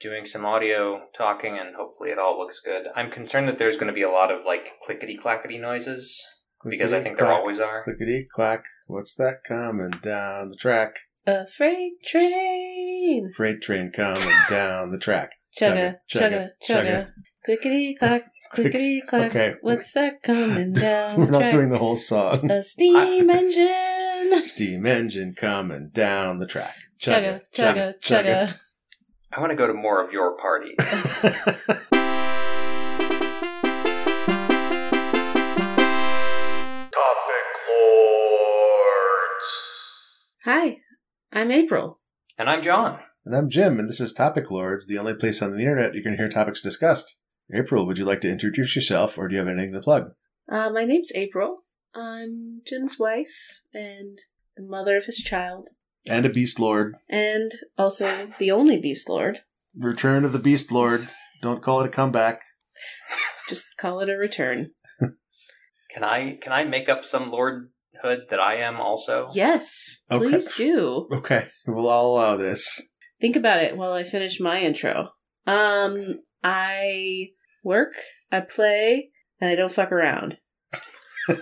doing some audio talking, and hopefully it all looks good. I'm concerned that there's going to be a lot of like clickety clackety noises because I think there always are. Clickety clack. What's that coming down the track? A freight train. Freight train coming down the track. Chugga, Chugga, chugga, chugga, chugga. Clickety clack, clickety clack. Okay. What's that coming down We're the not track? doing the whole song. A steam engine. Steam engine coming down the track. Chugga, chugga, chugga. I want to go to more of your parties. Topic Lords! Hi, I'm April. and I'm John. and I'm Jim, and this is Topic Lords, the only place on the internet you can hear topics discussed. April, would you like to introduce yourself, or do you have anything to plug? Uh, my name's April. I'm Jim's wife and the mother of his child, And a Beast Lord. and also the only Beast Lord. Return of the Beast Lord. Don't call it a comeback. Just call it a return. Can I can I make up some lordhood that I am also? Yes, Okay. please do. Okay, we'll all allow this. Think about it while I finish my intro. Um, I work, I play, and I don't fuck around.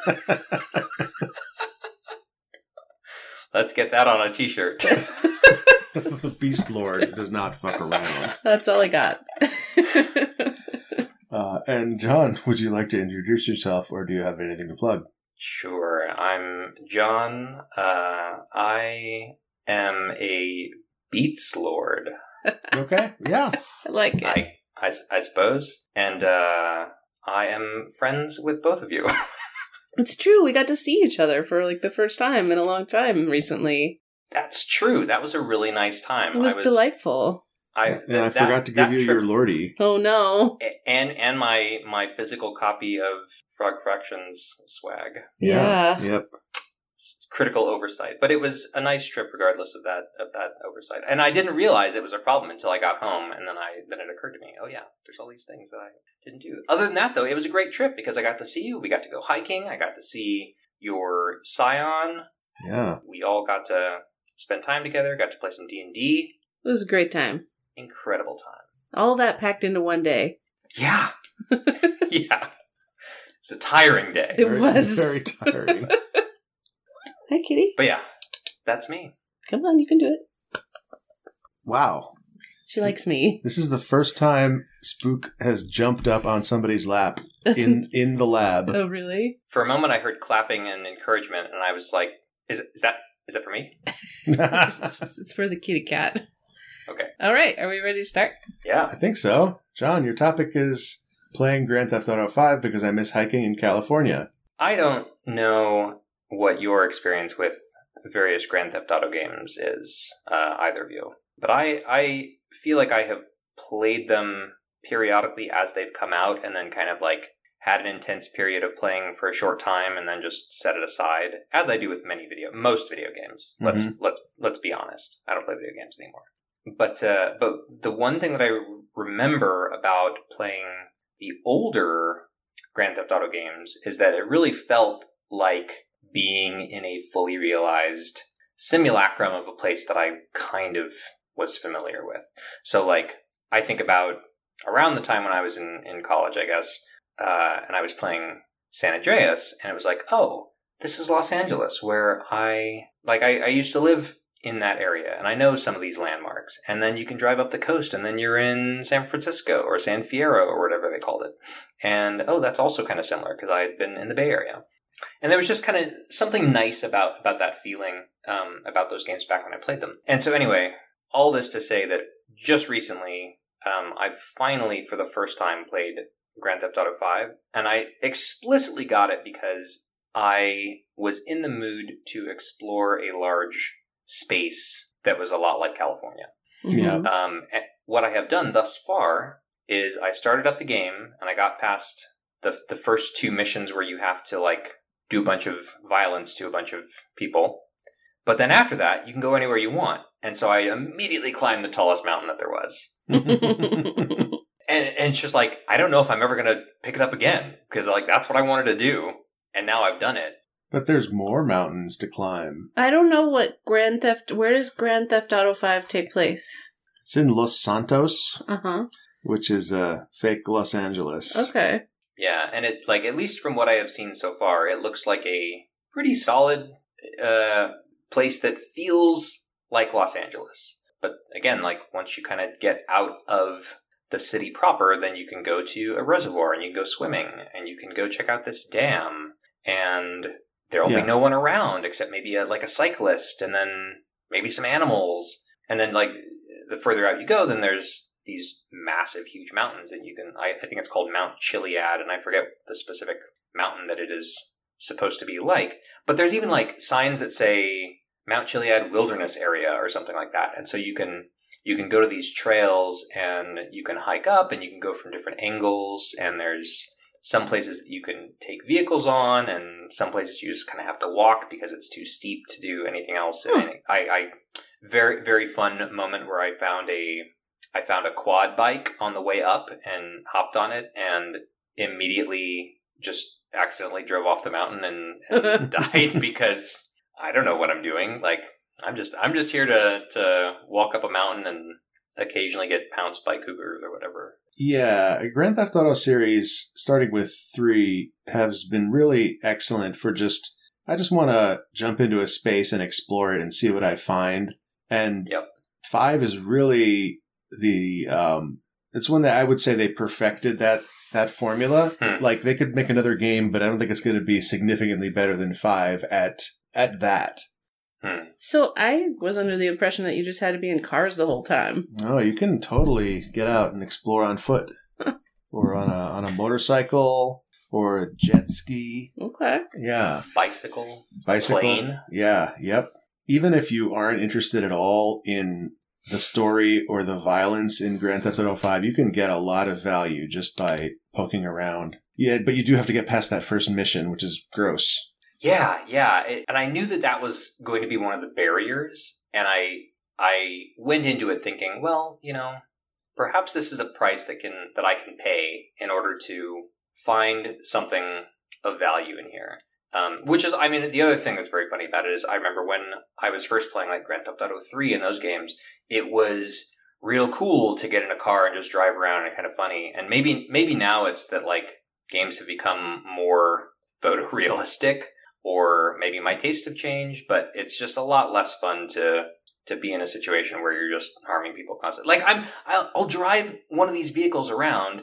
Let's get that on a t-shirt. the Beast Lord does not fuck around. That's all I got. Uh, and John, would you like to introduce yourself, or do you have anything to plug? Sure. I'm John. Uh, I am a beats lord. Okay, yeah. I like it. I, I, I suppose. And uh, I am friends with both of you. It's true. We got to see each other for like the first time in a long time recently. That's true. That was a really nice time. It was, I was delightful. I, and I that- forgot to give you trip- your Lordy. Oh no. and and my my physical copy of Frog Fractions swag. Yeah. Yep. Critical oversight, but it was a nice trip regardless of that of that oversight. And I didn't realize it was a problem until I got home, and then I then it occurred to me, oh yeah, there's all these things that I didn't do. Other than that, though, it was a great trip because I got to see you. We got to go hiking. I got to see your Scion. Yeah. We all got to spend time together. Got to play some D and D. It was a great time. Incredible time. All that packed into one day. Yeah, yeah. It's a tiring day. It Very- was. very tiring. Hi, kitty. But yeah, that's me. Come on, you can do it. wow. She likes me. This is the first time Spook has jumped up on somebody's lap That's in in the lab. oh, really? For a moment, I heard clapping and encouragement, and I was like, "Is it, is that is that for me?" it's, it's for the kitty cat. Okay. All right. Are we ready to start? Yeah. I think so. John, your topic is playing Grand Theft Auto 5 because I miss hiking in California. I don't know what your experience with various Grand Theft Auto games is, uh, either of you, but I I feel like I have played them periodically as they've come out, and then kind of like had an intense period of playing for a short time, and then just set it aside, as I do with many video, most video games. Let's let's let's be honest. I don't play video games anymore. But uh, but the one thing that I remember about playing the older Grand Theft Auto games is that it really felt like being in a fully realized simulacrum of a place that I kind of was familiar with. So, like, I think about around the time when I was in, in college, I guess, uh, and I was playing San Andreas, and it was like, oh, this is Los Angeles, where I, like, I, I used to live in that area, and I know some of these landmarks. And then you can drive up the coast, and then you're in San Francisco or San Fierro or whatever they called it. And oh, that's also kind of similar because I had been in the Bay Area. And there was just kind of something nice about about that feeling um, about those games back when I played them. And so, anyway, all this to say that just recently, um, I finally, for the first time, played Grand Theft Auto Five, and I explicitly got it because I was in the mood to explore a large space that was a lot like California. Yeah. Mhm. Um, what I have done thus far is I started up the game and I got past the the first two missions where you have to like do a bunch of violence to a bunch of people. But then after that, you can go anywhere you want. And so I immediately climbed the tallest mountain that there was. And, and it's just like I don't know if I'm ever going to pick it up again because like that's what I wanted to do, and now I've done it. but there's more mountains to climb. I don't know what Grand Theft. Where does Grand Theft Auto Five take place? It's in Los Santos, Uh huh. which is uh, fake Los Angeles. Okay. Yeah, and it like at least from what I have seen so far, it looks like a pretty solid uh, place that feels like Los Angeles. But again, like once you kind of get out of the city proper, then you can go to a reservoir and you can go swimming and you can go check out this dam and there'll Yeah. be no one around except maybe a, like a cyclist and then maybe some animals and then like the further out you go, then there's these massive, huge mountains and you can. I, I think it's called Mount Chiliad, and I forget the specific mountain that it is supposed to be like. But there's even like signs that say Mount Chiliad Wilderness Area or something like that, and so you can you can go to these trails and you can hike up and you can go from different angles and there's some places that you can take vehicles on and some places you just kind of have to walk because it's too steep to do anything else Hmm. and I, I very very fun moment where i found a i found a quad bike on the way up and hopped on it and immediately just accidentally drove off the mountain and, and died because i don't know what i'm doing like i'm just i'm just here to to walk up a mountain and occasionally get pounced by cougars or whatever Yeah, Grand Theft Auto series, starting with three, has been really excellent for just. I just want to jump into a space and explore it and see what I find. And Yep. five is really the. Um, it's one that I would say they perfected that that formula. Hmm. Like they could make another game, but I don't think it's going to be significantly better than five at at that. So I was under the impression that you just had to be in cars the whole time. Oh, you can totally get out and explore on foot, or on a on a motorcycle, or a jet ski. Okay. Yeah, bicycle bicycle. plane Yeah, yep. Even if you aren't interested at all in the story or the violence in Grand Theft Auto Five, you can get a lot of value just by poking around. Yeah, but you do have to get past that first mission, which is gross. Yeah, yeah, it, and I knew that that was going to be one of the barriers, and I I went into it thinking, well, you know, perhaps this is a price that can that I can pay in order to find something of value in here. Um, which is, I mean, the other thing that's very funny about it is, I remember when I was first playing like Grand Theft Auto Three and those games, it was real cool to get in a car and just drive around and kind of funny. And maybe maybe now it's that like games have become more photorealistic or maybe my taste have changed, but it's just a lot less fun to to be in a situation where you're just harming people constantly. Like I'm, I'll, I'll drive one of these vehicles around,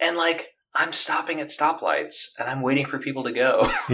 and like I'm stopping at stoplights and I'm waiting for people to go,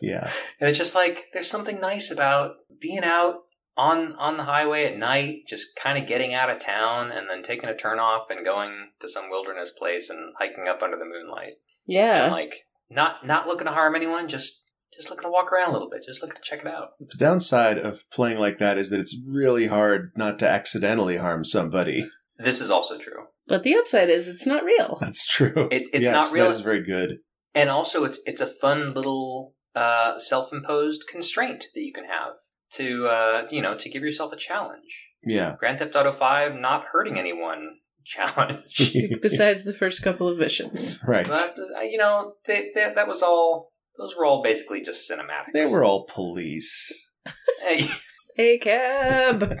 yeah, and it's just like there's something nice about being out on on the highway at night, just kind of getting out of town and then taking a turn off and going to some wilderness place and hiking up under the moonlight and Yeah. like not not looking to harm anyone, just just looking to walk around a little bit, just looking to check it out. the downside of playing like that is that it's really hard not to accidentally harm somebody. This is also true, But the upside is it's not real. That's true. It- it's Yes, not real. That is very good. and also it's it's a fun little uh, self-imposed constraint that you can have to uh, you know to give yourself a challenge. Yeah. Grand Theft Auto Five, not hurting anyone challenge. Besides the first couple of missions. right. but uh, you know they, they, that was all. Those were all basically just cinematics. They were all police. Hey. A cab.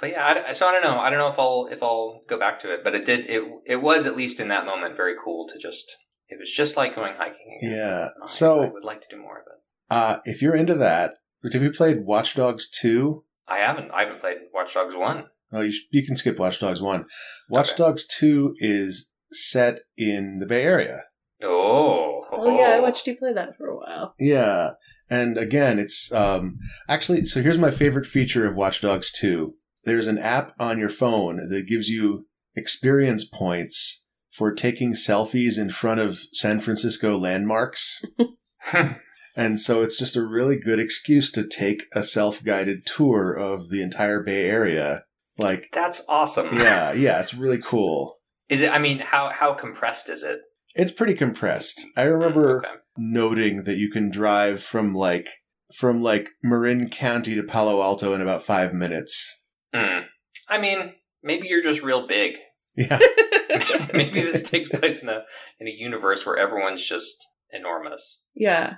But yeah, I, so I don't know. I don't know if I'll if I'll go back to it, but it did. It it was at least in that moment very cool to just. It was just like going hiking. Again. Yeah. I- So- I would like to do more of it. Uh, if you're into that, have you played Watch Dogs 2? I haven't. I haven't played Watch Dogs One. Oh, you, sh- you can skip Watch Dogs 1. Watch Okay. Dogs 2 is set in the Bay Area. Oh, Oh yeah, I watched you play that for a while. Yeah. And again, it's um actually so here's my favorite feature of Watch Dogs 2. There's an app on your phone that gives you experience points for taking selfies in front of San Francisco landmarks. And so it's just a really good excuse to take a self-guided tour of the entire Bay Area. Like That's awesome. yeah, yeah, it's really cool. Is it? I mean, how how compressed is it? It's pretty compressed. I remember mm, Okay. noting that you can drive from like from like Marin County to Palo Alto in about five minutes. Hmm. I mean, maybe you're just real big. Yeah, maybe this takes place in a in a universe where everyone's just enormous. yeah.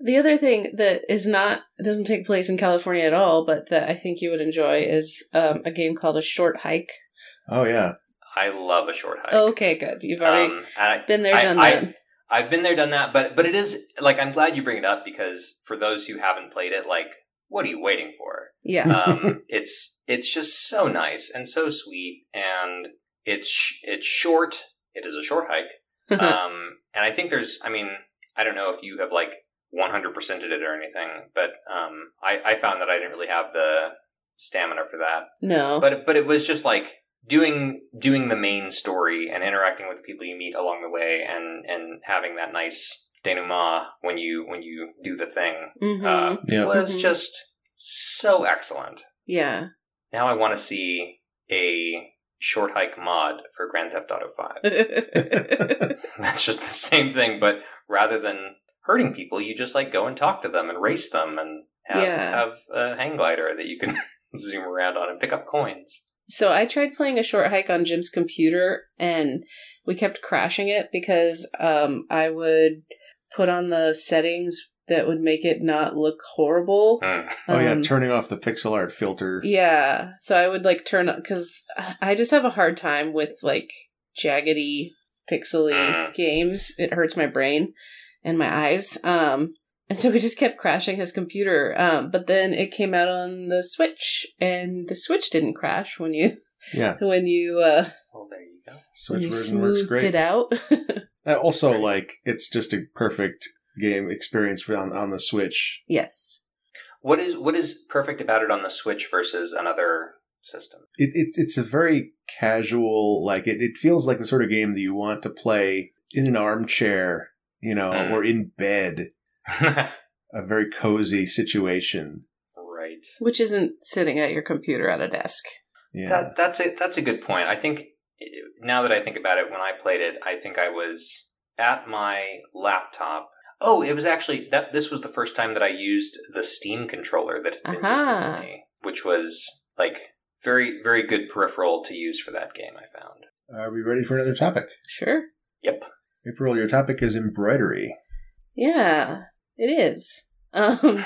The other thing that is not doesn't take place in California at all, but that I think you would enjoy is um, a game called A Short Hike. Oh yeah. I love a short hike. Okay, good. You've already Um, I- been there, I- done I- that. I've been there, done that, but but it is like I'm glad you bring it up because for those who haven't played it, like, what are you waiting for? yeah. Um, it's it's just so nice and so sweet, and it's sh- it's short. It is a short hike, um, and I think there's. I mean, I don't know if you have like 100 percented it or anything, but um, I I found that I didn't really have the stamina for that no. but but it was just like doing doing the main story and interacting with the people you meet along the way and and having that nice denouement when you when you do the thing Mhm. uh, Yeah. was Mhm. just so excellent. yeah. Now I want to see a short hike mod for Grand Theft Auto Five. That's just the same thing, but rather than hurting people, you just like go and talk to them and race them and have, Yeah. have a hang glider that you can zoom around on and pick up coins. So I tried playing a short hike on Jim's computer and we kept crashing it because um, I would put on the settings that would make it not look horrible. Hmm. Oh yeah, Um, turning off the pixel art filter. yeah. So I would like turn up because I just have a hard time with like jaggedy, pixely Mm. games. It hurts my brain and my eyes. Um, and so we just kept crashing his computer. Um, but then it came out on the Switch, and the Switch didn't crash when you Yeah, when you uh, Well, there you go. Switch you version works smoothed great. it out. Uh, also, like it's just a perfect game experience on on the Switch. yes. What is what is perfect about it on the Switch versus another system? It, it it's a very casual, like it, it feels like the sort of game that you want to play in an armchair, you know, Mm. or in bed. A very cozy situation. Right. Which isn't sitting at your computer at a desk. Yeah. That that's it. That's a good point. I think now that I think about it, when I played it, I think I was at my laptop. Oh, it was actually that. This was the first time that I used the Steam controller that had been Aha. gifted to me, which was like very very good peripheral to use for that game. I found. Are we ready for another topic? Sure. Yep. April, your topic is embroidery. Yeah, it is. Um,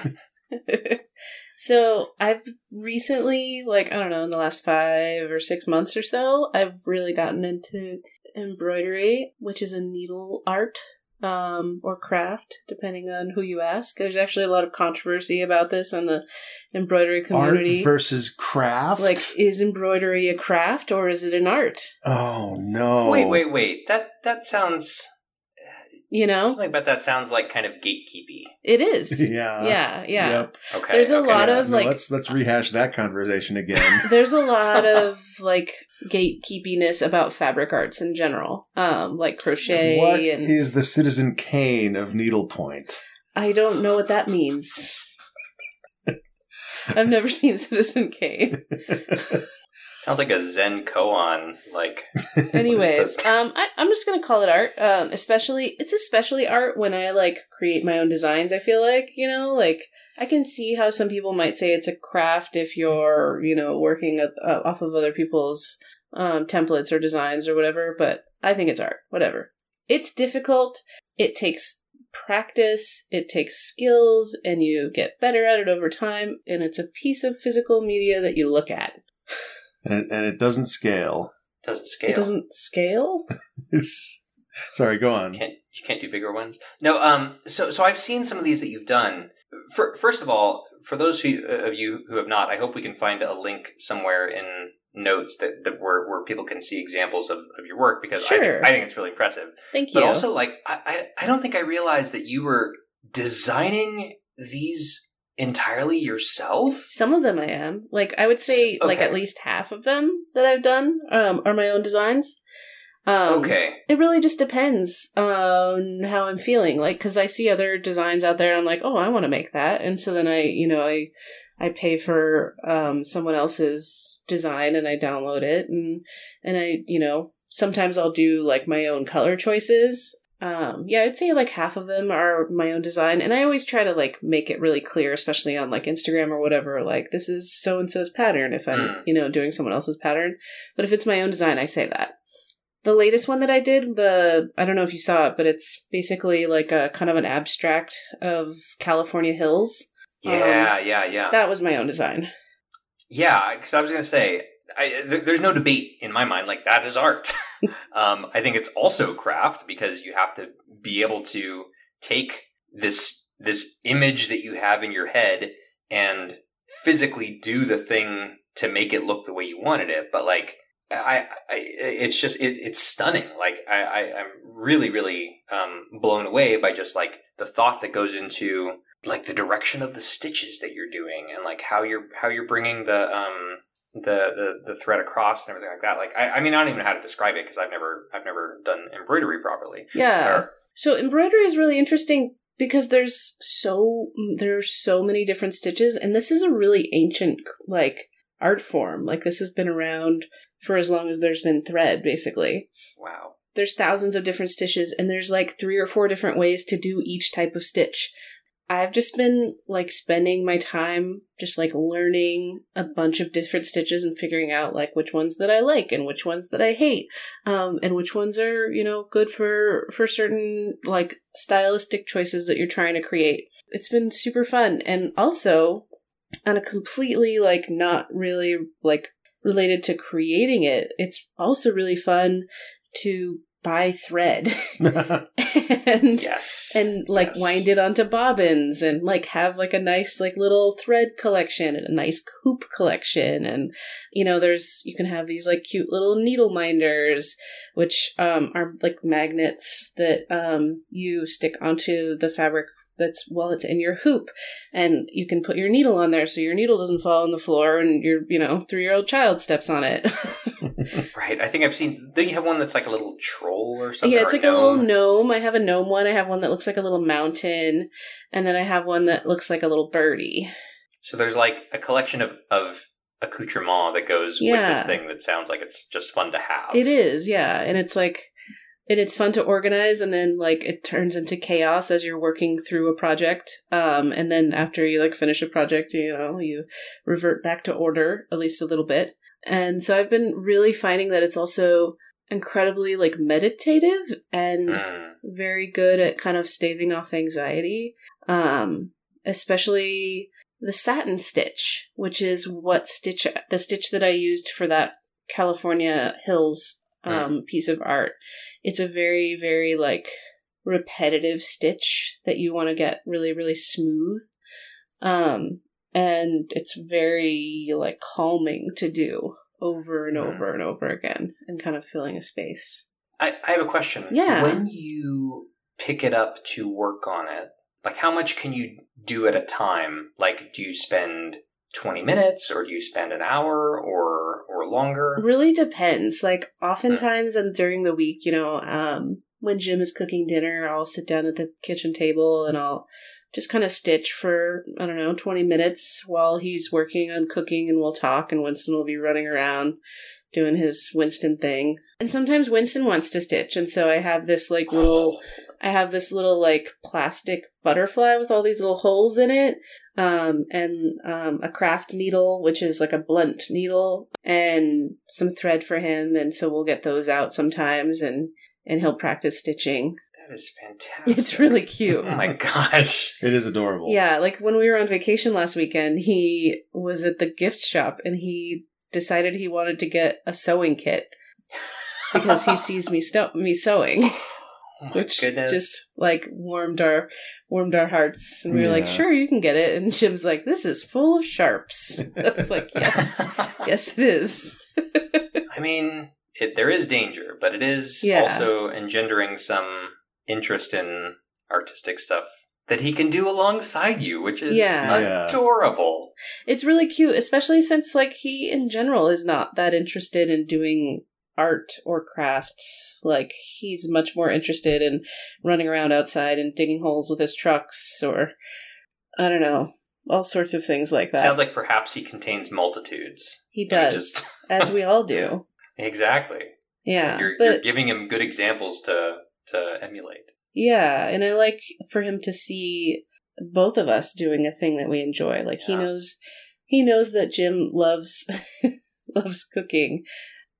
so I've recently, like, I don't know, in the last five or six months or so, I've really gotten into embroidery, which is a needle art um, or craft, depending on who you ask. There's actually a lot of controversy about this in the embroidery community. Art versus craft. like, is embroidery a craft or is it an art? oh no! Wait, wait, wait. That that sounds You know, something about that sounds like kind of gatekeepy. it is. Yeah. yeah, yeah. Yep. Okay. There's a okay. lot Yeah, of no, like let's let's rehash that conversation again. there's a lot of like gatekeepiness about fabric arts in general um like crochet What and is the Citizen Kane of needlepoint? i don't know what that means i've never seen citizen kane Sounds like a Zen koan. Like anyways um I, i'm just gonna call it art um especially it's especially art when i like create my own designs i feel like you know like i can see how some people might say it's a craft if you're you know working uh, off of other people's um, templates or designs or whatever but i think it's art whatever it's difficult it takes practice it takes skills and you get better at it over time and it's a piece of physical media that you look at and, it, and it doesn't scale. doesn't scale. it doesn't scale It's sorry. Go on. can't you can't do bigger ones no um so so i've seen some of these that you've done for, first of all for those who, of you who have not i hope we can find a link somewhere in notes that, that where, where people can see examples of, of your work because I, think, I think it's really impressive. Thank you. but also like I, I i don't think i realized that you were designing these entirely yourself? Some of them I am. Like I would say S- like at least half of them that I've done um are my own designs. Um okay It really just depends on how I'm feeling. Like cuz I see other designs out there and I'm like, "Oh, I want to make that." And so then I, you know, I I pay for um someone else's design and I download it and and I, you know, sometimes I'll do like my own color choices. Um, yeah, I'd say like half of them are my own design, and I always try to like make it really clear, especially on like Instagram or whatever. Like this is so and so's pattern if I'm Mm. you know doing someone else's pattern, but if it's my own design, I say that. The latest one that I did, the I don't know if you saw it, but it's basically like a kind of an abstract of California hills. Yeah, um, yeah, yeah. That was my own design. Yeah, because I was going to say, I, th- there's no debate in my mind. Like that is art. um, I think it's also craft because you have to be able to take this this image that you have in your head and physically do the thing to make it look the way you wanted it. But like, I, I it's just it, it's stunning. Like I, I am really really um, blown away by just like the thought that goes into like the direction of the stitches that you're doing and like how you're how you're bringing the um the the, the thread across and everything like that. Like I, I mean i don't even know how to describe it because i've never i've never done embroidery properly. Yeah. Or, so embroidery is really interesting because there's so there's so many different stitches and this is a really ancient like art form. Like this has been around for as long as there's been thread basically. Wow. There's thousands of different stitches and there's like three or four different ways to do each type of stitch. I've just been like spending my time just like learning a bunch of different stitches and figuring out like which ones that I like and which ones that I hate, um, and which ones are you know good for for certain like stylistic choices that you're trying to create. It's been super fun, and also on a completely like not really like related to creating it, it's also really fun to buy thread. And yes. and like yes. wind it onto bobbins and like have like a nice like little thread collection and a nice hoop collection. And you know there's you can have these like cute little needle minders which um are like magnets that um you stick onto the fabric that's well it's in your hoop. And you can put your needle on there so your needle doesn't fall on the floor and your you know three year old child steps on it. Right. I think i've seen do you have one that's like a little troll or something? Yeah it's like gnome? a little gnome? i have a gnome one. I have one that looks like a little mountain. And then i have one that looks like a little birdie. So there's like a collection of of accoutrement that goes yeah. with this thing that sounds like it's just fun to have. It is yeah. And it's like and it's fun to organize and then like it turns into chaos as you're working through a project um and then after you like finish a project you know you revert back to order at least a little bit and so i've been really finding that it's also incredibly like meditative and mm. very good at kind of staving off anxiety um especially the satin stitch which is what stitch the stitch that i used for that california hills um, piece of art. It's a very, very like repetitive stitch that you want to get really, really smooth. Um, and it's very like calming to do over and over and over again and kind of filling a space. I, I have a question. Yeah. When you pick it up to work on it, like how much can you do at a time? Like, do you spend 20 minutes or do you spend an hour or longer. Really depends. Like oftentimes and during the week you know um when jim is cooking dinner i'll sit down at the kitchen table and i'll just kind of stitch for i don't know 20 minutes while he's working on cooking and we'll talk and winston will be running around doing his winston thing. And sometimes winston wants to stitch and so i have this like little I have this little like plastic butterfly with all these little holes in it, um, and um, a craft needle, which is like a blunt needle, and some thread for him. And so we'll get those out sometimes, and and he'll practice stitching. That is fantastic. It's really cute. oh my gosh, it is adorable. Yeah, like when we were on vacation last weekend, he was at the gift shop and he decided he wanted to get a sewing kit because he sees me sto- me sewing. Oh which goodness. just like warmed our warmed our hearts and we were yeah. like sure you can get it and jim's like this is full of sharps i was like yes yes it is i mean it, there is danger but it is yeah. also engendering some interest in artistic stuff that he can do alongside you which is yeah. adorable it's really cute especially since like he in general is not that interested in doing art or crafts. Like he's much more interested in running around outside and digging holes with his trucks or I don't know, all sorts of things like that. Sounds like perhaps he contains multitudes. He does, just... as we all do. Exactly. Yeah, you're, but, you're giving him good examples to to emulate. Yeah, and I like for him to see both of us doing a thing that we enjoy. Like yeah. he knows he knows that Jim loves loves cooking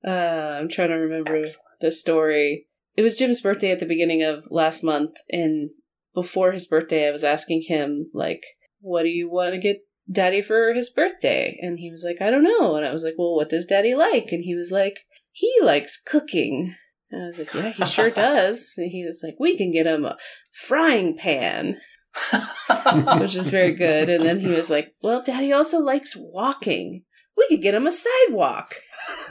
Uh, I'm trying to remember Excellent. the story. It was Jim's birthday at the beginning of last month, and before his birthday, I was asking him, like, what do you want to get daddy for his birthday? And he was like, I don't know. And I was like, well, what does daddy like? And he was like, he likes cooking. And I was like, yeah, he sure does. And he was like, we can get him a frying pan, which is very good. And then he was like, well, daddy also likes walking. We could get him a sidewalk.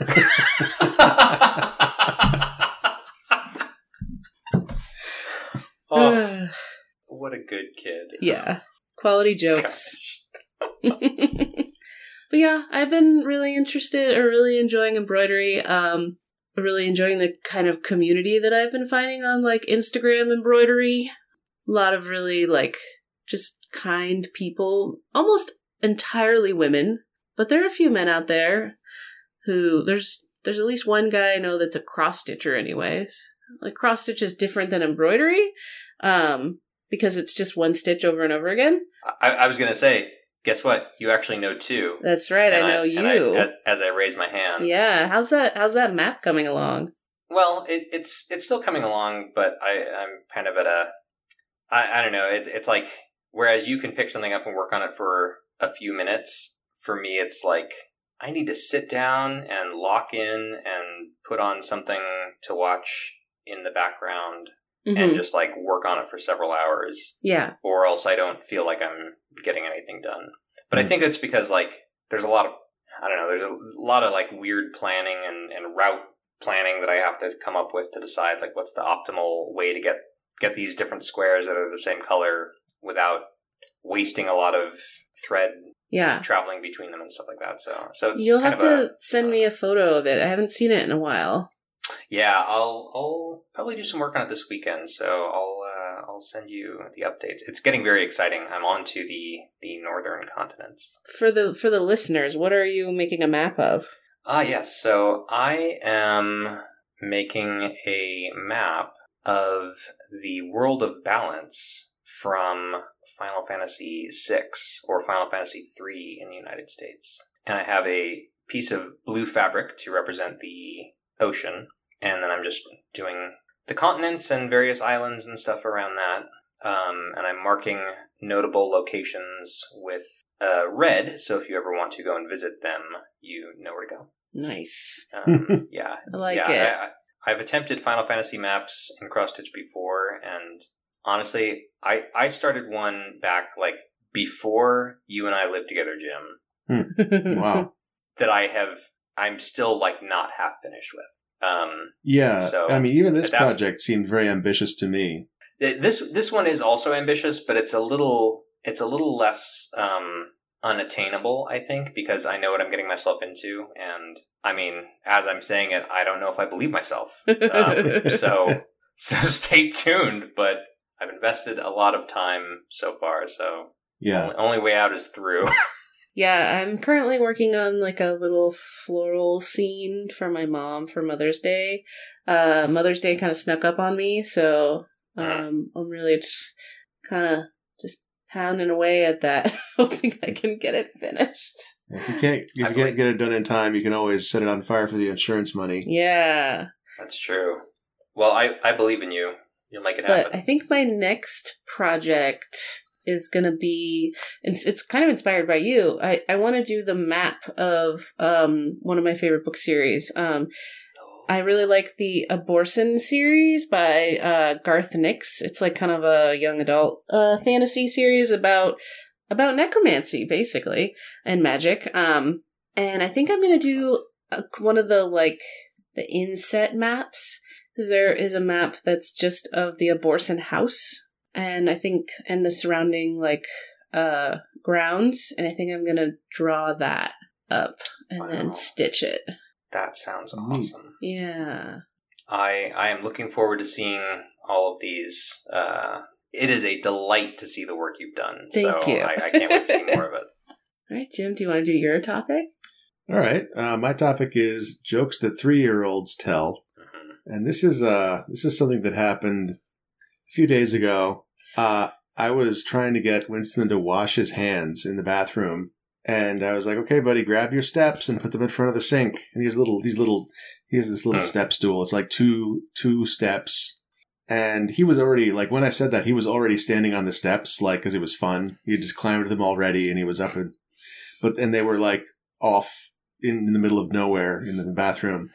oh, what a good kid. yeah. Quality jokes. but yeah, I've been really interested or really enjoying embroidery. Um, really enjoying the kind of community that I've been finding on like Instagram embroidery. A lot of really like just kind people, almost entirely women, but there are a few men out there who there's there's at least one guy I know that's a cross stitcher anyways. Like cross stitch is different than embroidery. Um because it's just one stitch over and over again. I, I was going to say, guess what? You actually know two. That's right. And I know and you. I- as I raise my hand. yeah. How's that? How's that map coming along? Well, it, it's it's still coming along, but I I'm kind of at a I I don't know. It's it's like whereas you can pick something up and work on it for a few minutes, for me it's like I need to sit down and lock in and put on something to watch in the background and Mhm. just like work on it for several hours, Yeah. or else I don't feel like I'm getting anything done. But I Mm. think that's because like there's a lot of I don't know. There's a lot of like weird planning and, and route planning that I have to come up with to decide like what's the optimal way to get get these different squares that are the same color without wasting a lot of thread Yeah. traveling between them and stuff like that. So so it's You'll have to a- send me a photo of it. I haven't seen it in a while. yeah. I'll I'll probably do some work on it this weekend. So I'll uh, I'll send you the updates. It's getting very exciting. I'm on to the the northern continents. For the for the listeners, what are you making a map of? Ah, yes. So I am making a map of the world of balance from Final Fantasy VI or Final Fantasy III in the United States. And I have a piece of blue fabric to represent the ocean. And then I'm just doing the continents and various islands and stuff around that. Um, and I'm marking notable locations with uh, red. So if you ever want to go and visit them, you know where to go. Nice. Um, yeah, I like yeah. it. I, I've attempted Final Fantasy maps in Cross Stitch before, and honestly, I I started one back like before you and I lived together, Jim. wow. That I have, I'm still like not half finished with. Um, Yeah. So, I mean, even this that- project seemed very ambitious to me. this this one is also ambitious, but it's a little it's a little less um, unattainable, I think, because I know what I'm getting myself into, and I mean, as I'm saying it, I don't know if I believe myself. Um, so so stay tuned. But I've invested a lot of time so far, so Yeah. only, only way out is through. Yeah, I'm currently working on like a little floral scene for my mom for Mother's Day. Uh, Mother's Day kind of snuck up on me, so um, I'm really just kind of just pounding away at that, hoping I can get it finished. If you can't, if you can't believe- get it done in time, you can always set it on fire for the insurance money. Yeah, That's true. Well, I I believe in you. You'll make it but happen. I think my next project is gonna be it's it's kind of inspired by you. I I want to do the map of um one of my favorite book series. Um, I really like the Abhorsen series by uh, Garth Nix. It's like kind of a young adult uh, fantasy series about about necromancy, basically, and magic. Um, and I think I'm gonna do a, one of the like the inset maps. 'Cause There is a map that's just of the Abhorsen house, and I think and the surrounding like uh grounds, and I think I'm gonna draw that up and Wow. then stitch it. that sounds awesome. Yeah. I I am looking forward to seeing all of these. Uh, it is a delight to see the work you've done. Thank so you. I, I can't wait to see more of it. All right, Jim, do you want to do your topic? All right. Uh, my topic is jokes that three-year-olds tell, Mhm. And this is uh this is something that happened a few days ago. Uh, I was trying to get Winston to wash his hands in the bathroom, And I was like, okay, buddy, grab your steps and put them in front of the sink. And he has little, these little, he has this little Hmm. step stool. It's like two, two steps. And he was already, like, when I said that, he was already standing on the steps, like, cause it was fun. He had just climbed them already and he was up and, but, and they were like off in, in the middle of nowhere in the bathroom.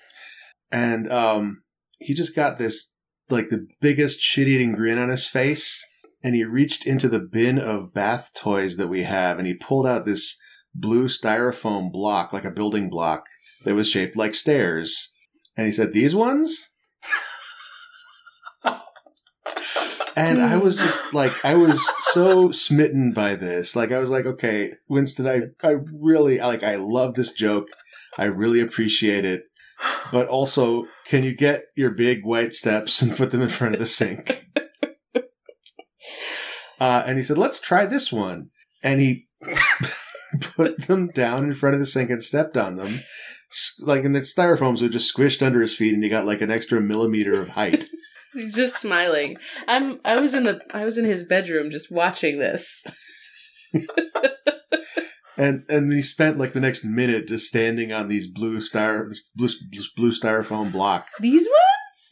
And, um, he just got this, like, the biggest shit eating grin on his face. And he reached into the bin of bath toys that we have and he pulled out this blue styrofoam block, like a building block, that was shaped like stairs. And he said, These ones? And I was just like, I was so smitten by this. Like, I was like, okay, Winston, I, I really, like, I love this joke. I really appreciate it. But also, can you get your big white steps and put them in front of the sink? Uh, and he said, let's try this one. And he put them down in front of the sink and stepped on them. Like, and the styrofoams were just squished under his feet, and he got like an extra millimeter of height. He's just smiling. I'm. I was in the. I was in his bedroom just watching this. And and he spent like the next minute just standing on these blue styro this blue, blue styrofoam block. These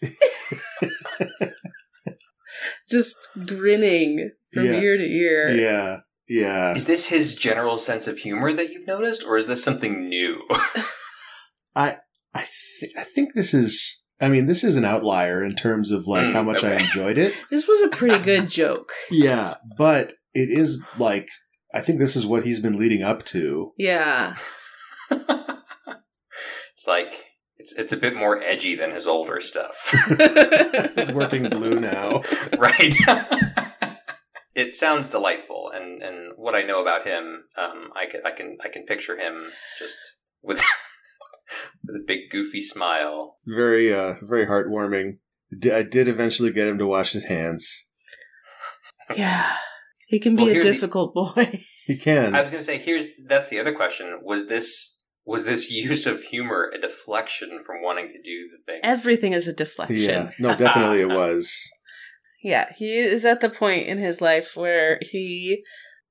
ones. just grinning from Yeah. ear to ear. Yeah, yeah. Is this his general sense of humor that you've noticed, or is this something new? I th- I think this is. I mean, this is an outlier in terms of like Mm, how much I enjoyed it. This was a pretty good joke. Yeah, but it is like I think this is what he's been leading up to. Yeah. it's like it's it's a bit more edgy than his older stuff, He's working blue now. right? it sounds delightful, and and what I know about him, um, I can I can I can picture him just with with a big goofy smile. Very uh very heartwarming. D- I did eventually get him to wash his hands. Yeah. He can be Well, a here's the- difficult boy. He can. I was going to say, here's that's the other question: was this was this use of humor a deflection from wanting to do the thing? Everything is a deflection. yeah. No, definitely it was. Yeah, he is at the point in his life where he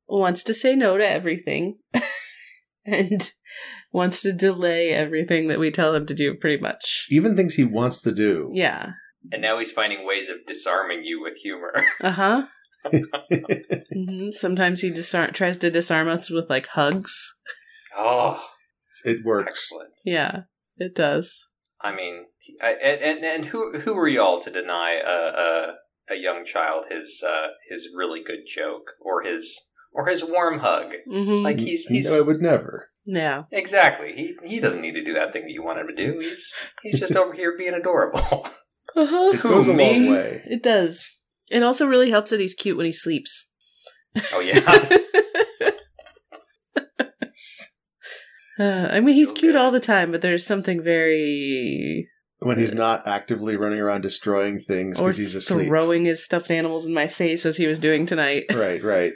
wants to say no to everything and wants to delay everything that we tell him to do, pretty much. Even things he wants to do. Yeah. and now he's finding ways of disarming you with humor. Uh huh. hmm Sometimes he disar- tries to disarm us with like hugs. oh, it works. excellent! Yeah, it does. I mean, I, and, and and who who are y'all to deny a a, a young child his uh, his really good joke or his or his warm hug? hmm Like he's he's no, I would never. No. exactly he he doesn't need to do that thing that you want him to do. He's he's just over here being adorable. Uh-huh. It goes a me? long way. It does. It also really helps that he's cute when he sleeps. oh yeah. Uh, I mean, he's Feel cute all the time, but there's something very When he's not actively running around destroying things or because he's asleep. throwing his stuffed animals in my face as he was doing tonight. Right, right.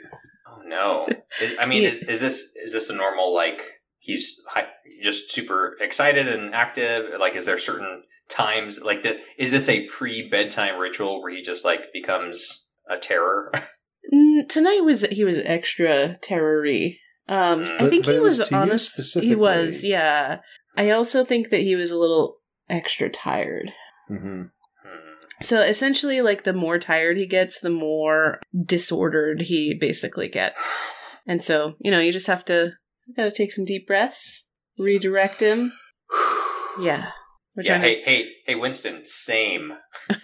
Oh no! Is- I mean, is, is this is this a normal like he's hi- just super excited and active? Like, is there certain times like is this a pre bedtime ritual where he just like becomes a terror? Mm, tonight was he was extra terrory. Um, Mm. I think but he was was honest. He was, yeah. I also think that he was a little extra tired. hmm Hmm. So essentially, like the more tired he gets, the more disordered he basically gets. And so, you know, you just have to gotta take some deep breaths, redirect him. Yeah. We're yeah. trying Hey, hey, hey, Winston. Same.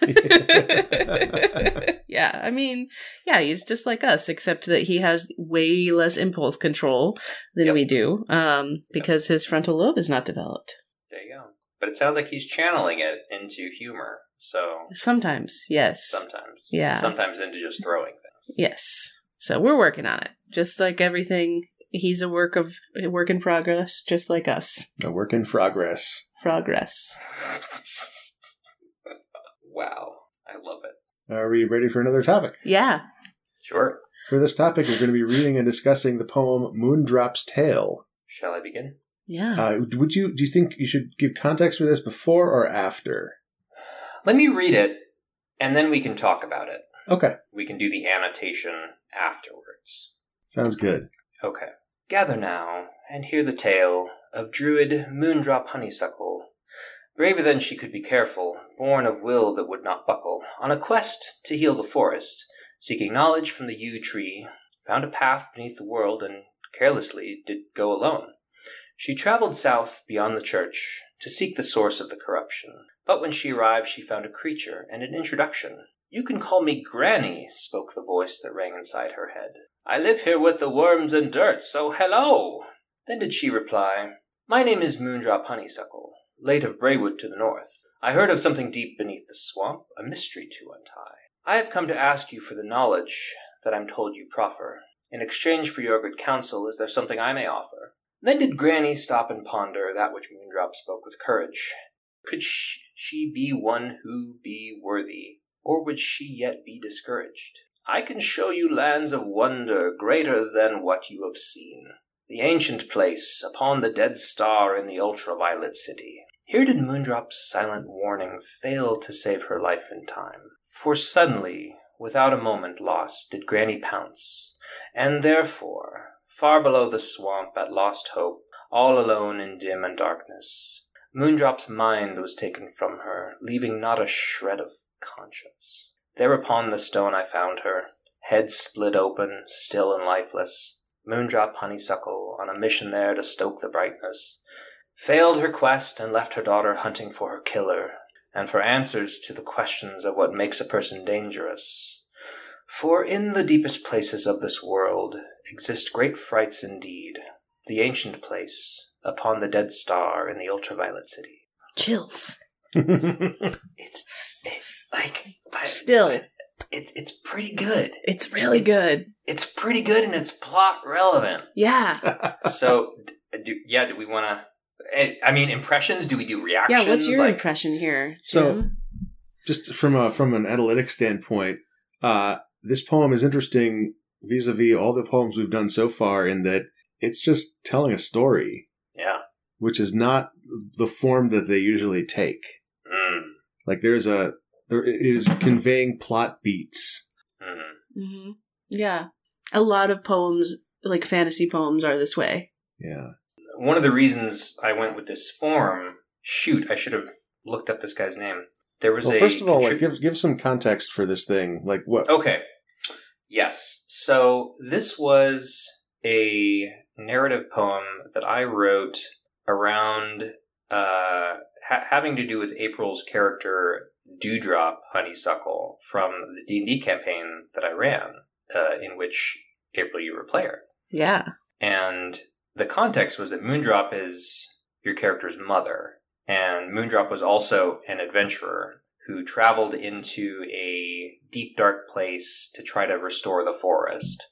yeah, I mean, yeah, he's just like us, except that he has way less impulse control than Yep. we do, um, because his frontal lobe is not developed. There you go. But it sounds like he's channeling it into humor. So Sometimes, yes, sometimes, yeah, sometimes into just throwing things. yes. So we're working on it, just like everything. He's a work of a work in progress, just like us. A work in progress. Progress. wow, I love it. Are we ready for another topic? Yeah. Sure. For this topic, we're going to be reading and discussing the poem Moondrop's Tale. Shall I begin? Yeah. Uh, would you do you think you should give context for this before or after? Let me read it, and then we can talk about it. Okay, We can do the annotation afterwards. sounds good. Okay. Gather now, and hear the tale of Druid Moondrop Honeysuckle. Braver than she could be careful, born of will that would not buckle, on a quest to heal the forest, seeking knowledge from the yew tree, found a path beneath the world, and carelessly did go alone. She travelled south beyond the church to seek the source of the corruption. But when she arrived, she found a creature and an introduction. You can call me Granny, spoke the voice that rang inside her head. I live here with the worms and dirt, so hello! Then did she reply, My name is Moondrop Honeysuckle, late of Braywood to the north. I heard of something deep beneath the swamp, a mystery to untie. I have come to ask you for the knowledge that I'm told you proffer. In exchange for your good counsel, is there something I may offer? Then did Granny stop and ponder that which Moondrop spoke with courage. Could she be one who be worthy, or would she yet be discouraged? I can show you lands of wonder greater than what you have seen. The ancient place upon the dead star in the ultraviolet city. Here did Moondrop's silent warning fail to save her life in time. For suddenly, without a moment lost, did Granny pounce, and therefore Far below the swamp, at Lost Hope, all alone in dim and darkness, Moondrop's mind was taken from her, leaving not a shred of conscience. There upon the stone I found her, head split open, still and lifeless. Moondrop honeysuckle, on a mission there to stoke the brightness, failed her quest and left her daughter hunting for her killer, and for answers to the questions of what makes a person dangerous. For in the deepest places of this world exist great frights indeed. The ancient place, upon the dead star in the ultraviolet city. Chills. It's, it's like I, Still. I- it's it's pretty good. It's really It's- good. It's pretty good and it's plot relevant. Yeah. So, do, yeah, do we want to? I mean, impressions. Do we do reactions? Yeah, what's your like, impression here? So- Tim? Just from a from an analytic standpoint, uh, this poem is interesting vis-a-vis all the poems we've done so far in that it's just telling a story, Yeah. which is not the form that they usually take. Like there's a there is conveying plot beats. mm. hmm Yeah. A lot of poems, like fantasy poems, are this way. Yeah. One of the reasons I went with this form. Shoot, I should have looked up this guy's name. There was Well, a first of all, like give give some context for this thing. Like what? Okay. Yes. So this was a narrative poem that I wrote around uh, ha- having to do with April's character Dewdrop Honeysuckle from the D and D campaign that I ran, uh, in which April you were a player, Yeah. and the context was that Moondrop is your character's mother, and Moondrop was also an adventurer who traveled into a deep, dark place to try to restore the forest.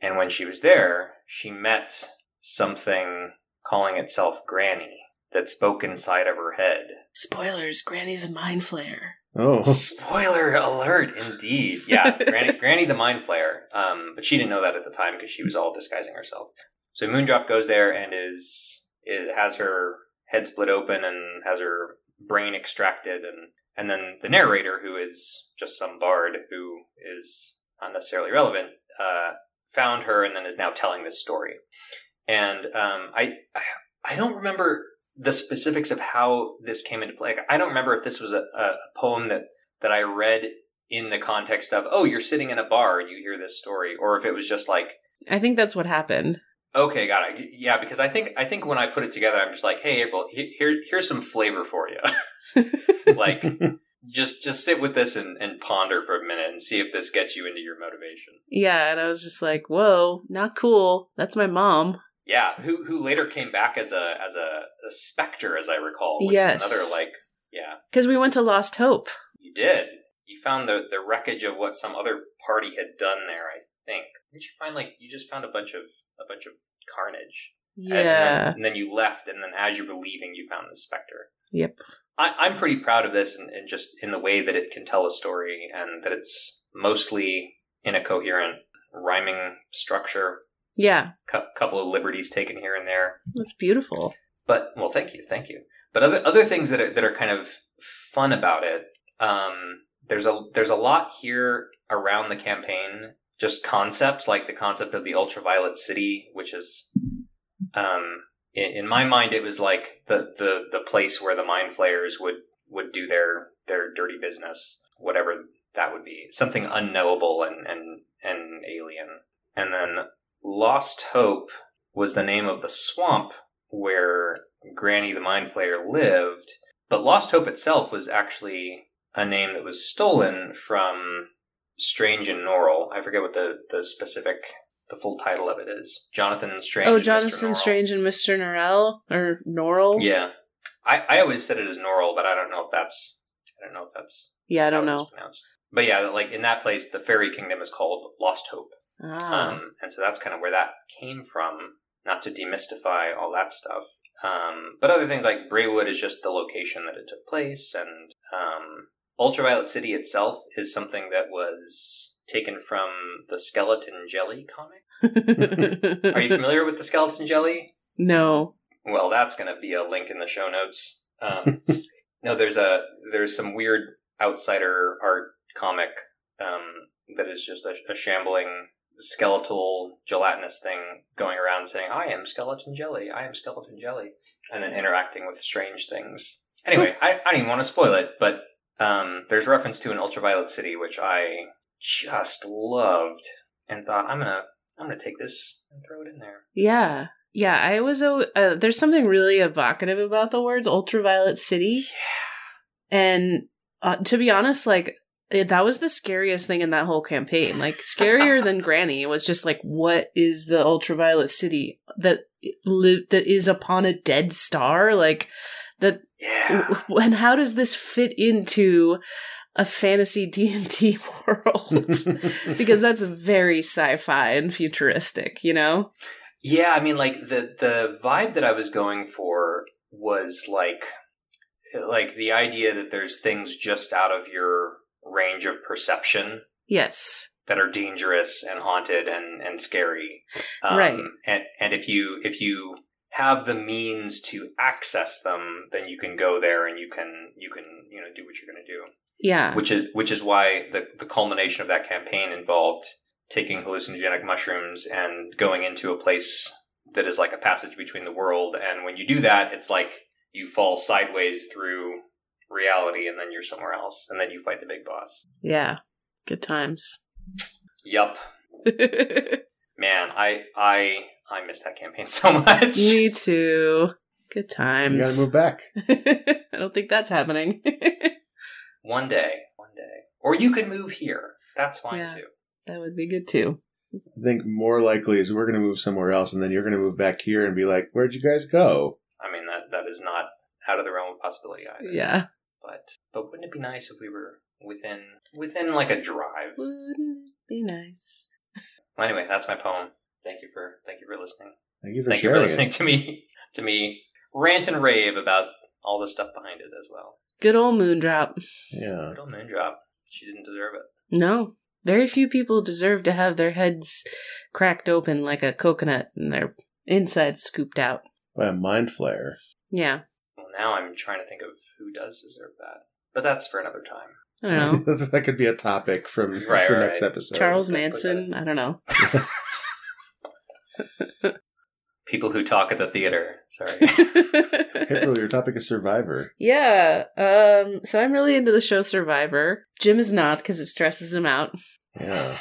And when she was there, she met something calling itself Granny that spoke inside of her head. Spoilers, Granny's a mind flayer. Oh, Spoiler alert, indeed. Yeah, Granny, Granny the Mind Flayer. Um, but she didn't know that at the time because she was all disguising herself. So Moondrop goes there and is it has her head split open and has her brain extracted, and and then the narrator, who is just some bard who is not necessarily relevant, uh, found her and then is now telling this story. And um, I I don't remember the specifics of how this came into play. Like, I don't remember if this was a, a, a poem that that I read in the context of oh you're sitting in a bar and you hear this story, or if it was just like I think that's what happened. okay got it yeah because I think I think when I put it together I'm just like hey April he- here here's some flavor for you like just just sit with this and, and ponder for a minute and see if this gets you into your motivation. Yeah, and I was just like, whoa, not cool. That's my mom. Yeah, who who later came back as a as a, a specter, as I recall. Yes. another like yeah, Because we went to Lost Hope. you did. You found the the wreckage of what some other party had done there. I think. Didn't you find like you just found a bunch of a bunch of carnage? And then- Yeah. And then, you left, and then as you were leaving, you found the specter. Yep. I, I'm pretty proud of this, and, and just in the way that it can tell a story, and that it's mostly in a coherent rhyming structure. Yeah. Cou- couple of liberties taken here and there, That's beautiful. but well, thank you, thank you. But other other things that are, that are kind of fun about it. Um, there's a there's a lot here around the campaign just concepts like the concept of the ultraviolet city, which is, um, in, in my mind, it was like the, the, the place where the mind flayers would, would do their, their dirty business, whatever that would be. Something unknowable and, and, and alien. And then Lost Hope was the name of the swamp where Granny the Mind Flayer lived. But Lost Hope itself was actually a name that was stolen from Strange and Norrell. I forget what the, the specific, the full title of it is. Jonathan Strange. oh, and Mr. Jonathan. Strange and Mr. Norrell or Norrell. Yeah, I, I always said it as Norrell, but I don't know if that's I don't know if that's Yeah, I don't know. But yeah, like in that place, the fairy kingdom is called Lost Hope, Ah. um, and so that's kind of where that came from. Not to demystify all that stuff, um, but other things like Braywood is just the location that it took place, and um, Ultraviolet City itself is something that was taken from the Skeleton Jelly comic. Are you familiar with the Skeleton Jelly? no. Well, that's going to be a link in the show notes. Um, no, there's a there's some weird outsider art comic um, that is just a, a shambling skeletal gelatinous thing going around saying, "I am skeleton jelly. I am skeleton jelly," and then interacting with strange things. Anyway, I, I don't even want to spoil it, but um, there's reference to an ultraviolet city, which I just loved and thought I'm gonna I'm gonna take this and throw it in there. Yeah. Yeah, I was. Uh, there's something really evocative about the words ultraviolet city. And uh, to be honest, like it, that was the scariest thing in that whole campaign. Like scarier than Granny was just like, what is the ultraviolet city that eh, li- that is upon a dead star? Like that, Yeah. and how does this fit into a fantasy D and D world? because that's very sci-fi and futuristic, you know. Yeah, I mean, like the the vibe that I was going for was like eh, like the idea that there's things just out of your range of perception Yes. that are dangerous and haunted and and scary. Um, Right. And and if you if you have the means to access them, then you can go there and you can you can you know do what you're going to do. Yeah. Which is which is why the the culmination of that campaign involved taking hallucinogenic mushrooms and going into a place that is like a passage between the world. And when you do that, it's like you fall sideways through reality, and then you're somewhere else, and then you fight the big boss. Yeah. Good times. Yup, man, I I I miss that campaign so much. Me too. Good times. you gotta move back. I don't think that's happening. One day, one day, or you could move here. That's fine Yeah. too. that would be good too. I think more likely is we're going to move somewhere else, and then you're going to move back here and be like, "Where'd you guys go?" I mean that that is not out of the realm of possibility either. Yeah. But but wouldn't it be nice if we were within within like a drive? Wouldn't it be nice? Well, anyway, that's my poem. Thank you for thank you for listening. Thank you for Thank you sharing for it. listening to me to me rant and rave about all the stuff behind it as well. Good old Moondrop. Yeah, Little Moondrop. She didn't deserve it. No. Very few people deserve to have their heads cracked open like a coconut and their insides scooped out. by a mind flayer. Yeah. Well, now I'm trying to think of who does deserve that, but that's for another time. I don't know. that could be a topic from Right, for right, next right. episode. Charles Manson. I don't know. People who talk at the theater. Sorry. April, your topic is Survivor. yeah. Um. So I'm really into the show Survivor. Jim is not because it stresses him out. Yeah,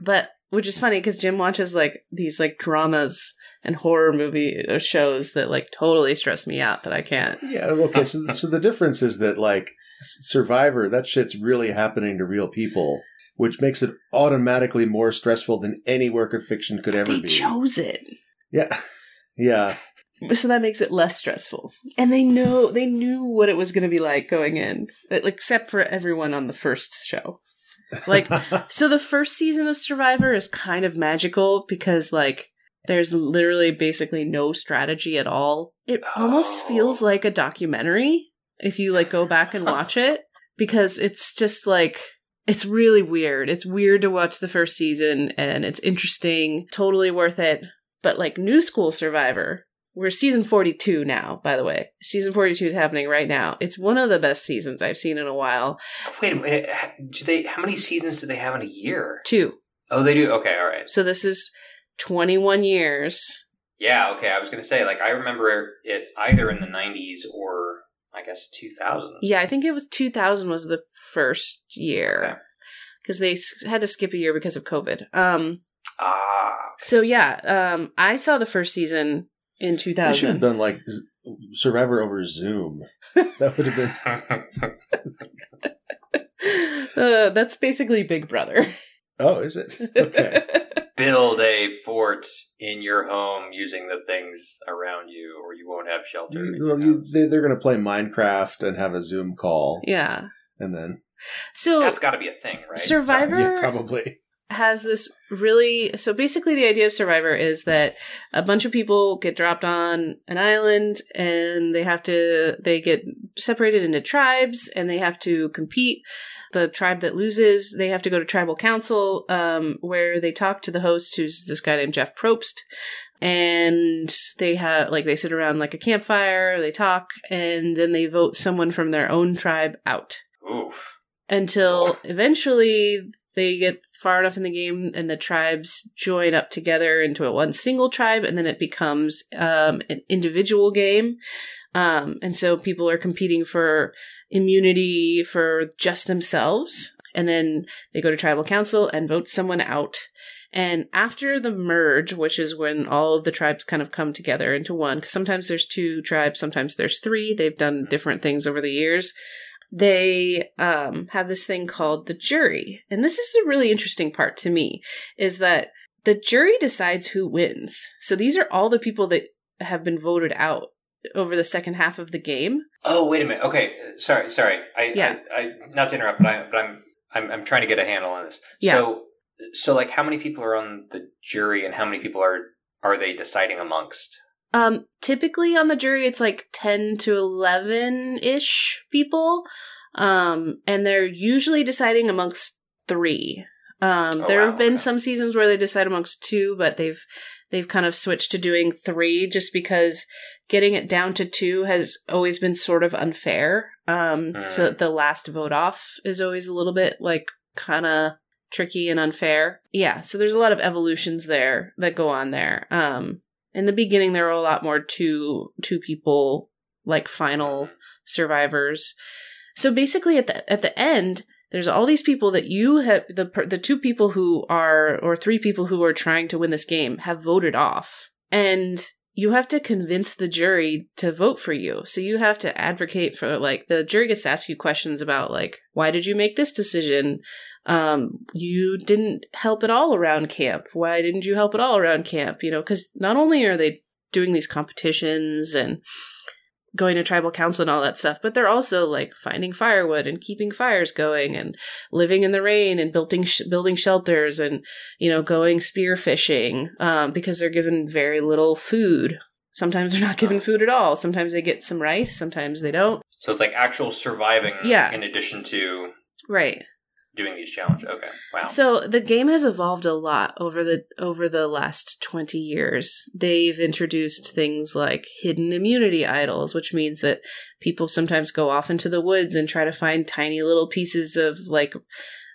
But which is funny because Jim watches like these like dramas and horror movie shows that like totally stress me out that I can't. yeah. Okay, so so the difference is that like Survivor, that shit's really happening to real people, which makes it automatically more stressful than any work of fiction could ever They be. chose it. yeah, yeah. so that makes it less stressful and they know they knew what it was going to be like going in except for everyone on the first show Like- so the first season of survivor is kind of magical because like there's literally basically no strategy at all it almost Oh. feels like a documentary if you like go back and watch it because it's just like it's really weird it's weird to watch the first season and it's interesting totally worth it but like new school survivor we're season 42 now by the way season 42 is happening right now it's one of the best seasons i've seen in a while Wait a minute. Do they? How many seasons do they have in a year? two Oh, they do. Okay, all right. So this is 21 years. Yeah, okay. I was going to say, like, I remember it either in the 90s or I guess 2000. Yeah, I think it was 2000 was the first year Okay. because they had to skip a year because of COVID. Um, Ah. so yeah, um, I saw the first season in They should have 2000. done like Survivor over Zoom. That would have been. uh, that's basically Big Brother. Oh, is it? Okay. Build a fort in your home using the things around you, or you won't have shelter. You- well, you, they, they're going to play Minecraft and have a Zoom call, yeah. and then So That's got to be a thing, right? Survivor- Sorry. yeah, probably. Has this really so basically the idea of survivor is that a bunch of people get dropped on an island and they have to they get separated into tribes and they have to compete the tribe that loses they have to go to tribal council um, where they talk to the host who's this guy named jeff probst and they have like they sit around like a campfire they talk and then they vote someone from their own tribe out Oof. until eventually they get far enough in the game and the tribes join up together into one single tribe and then it becomes um, an individual game. Um, and so people are competing for immunity for just themselves and then they go to tribal council and vote someone out. And after the merge which is when all of the tribes kind of come together into one because sometimes there's two tribes sometimes there's three they've done different things over the years they um, have this thing called the jury. And this is a really interesting part to me is that the jury decides who wins. So these are all the people that have been voted out over the second half of the game. Oh, wait a minute. Okay, sorry, sorry. I, Yeah. I, I not to interrupt, but I, but I'm, I'm, I'm trying to get a handle on this. Yeah. So, so like, how many people are on the jury, and how many people are are they deciding amongst? Um, typically on the jury, it's like 10 to 11 ish people. Um, and they're usually deciding amongst three. Um, Oh, there wow, have been okay. some seasons where they decide amongst two, but they've, they've kind of switched to doing three just because getting it down to two has always been sort of unfair. Um, Mm. the, the last vote off is always a little bit like kind of tricky and unfair. Yeah. So there's a lot of evolutions there that go on there. Um, in the beginning there were a lot more two two people like final uh-huh. survivors. So basically at the at the end there's all these people that you have the the two people who are or three people who are trying to win this game have voted off. And you have to convince the jury to vote for you. So you have to advocate for like the jury gets to ask you questions about like why did you make this decision um you didn't help at all around camp. Why didn't you help at all around camp? You know because not only are they doing these competitions and going to tribal council and all that stuff but they're also like finding firewood and keeping fires going and living in the rain and building sh- building shelters and you know going spear fishing um, because they're given very little food. Sometimes they're not given food at all. Sometimes they get some rice sometimes they don't. So it's like actual surviving, Yeah. in addition to right doing these challenges. Okay, wow. So the game has evolved a lot over the over the last 20 years. They've introduced things like hidden immunity idols, which means that people sometimes go off into the woods and try to find tiny little pieces of like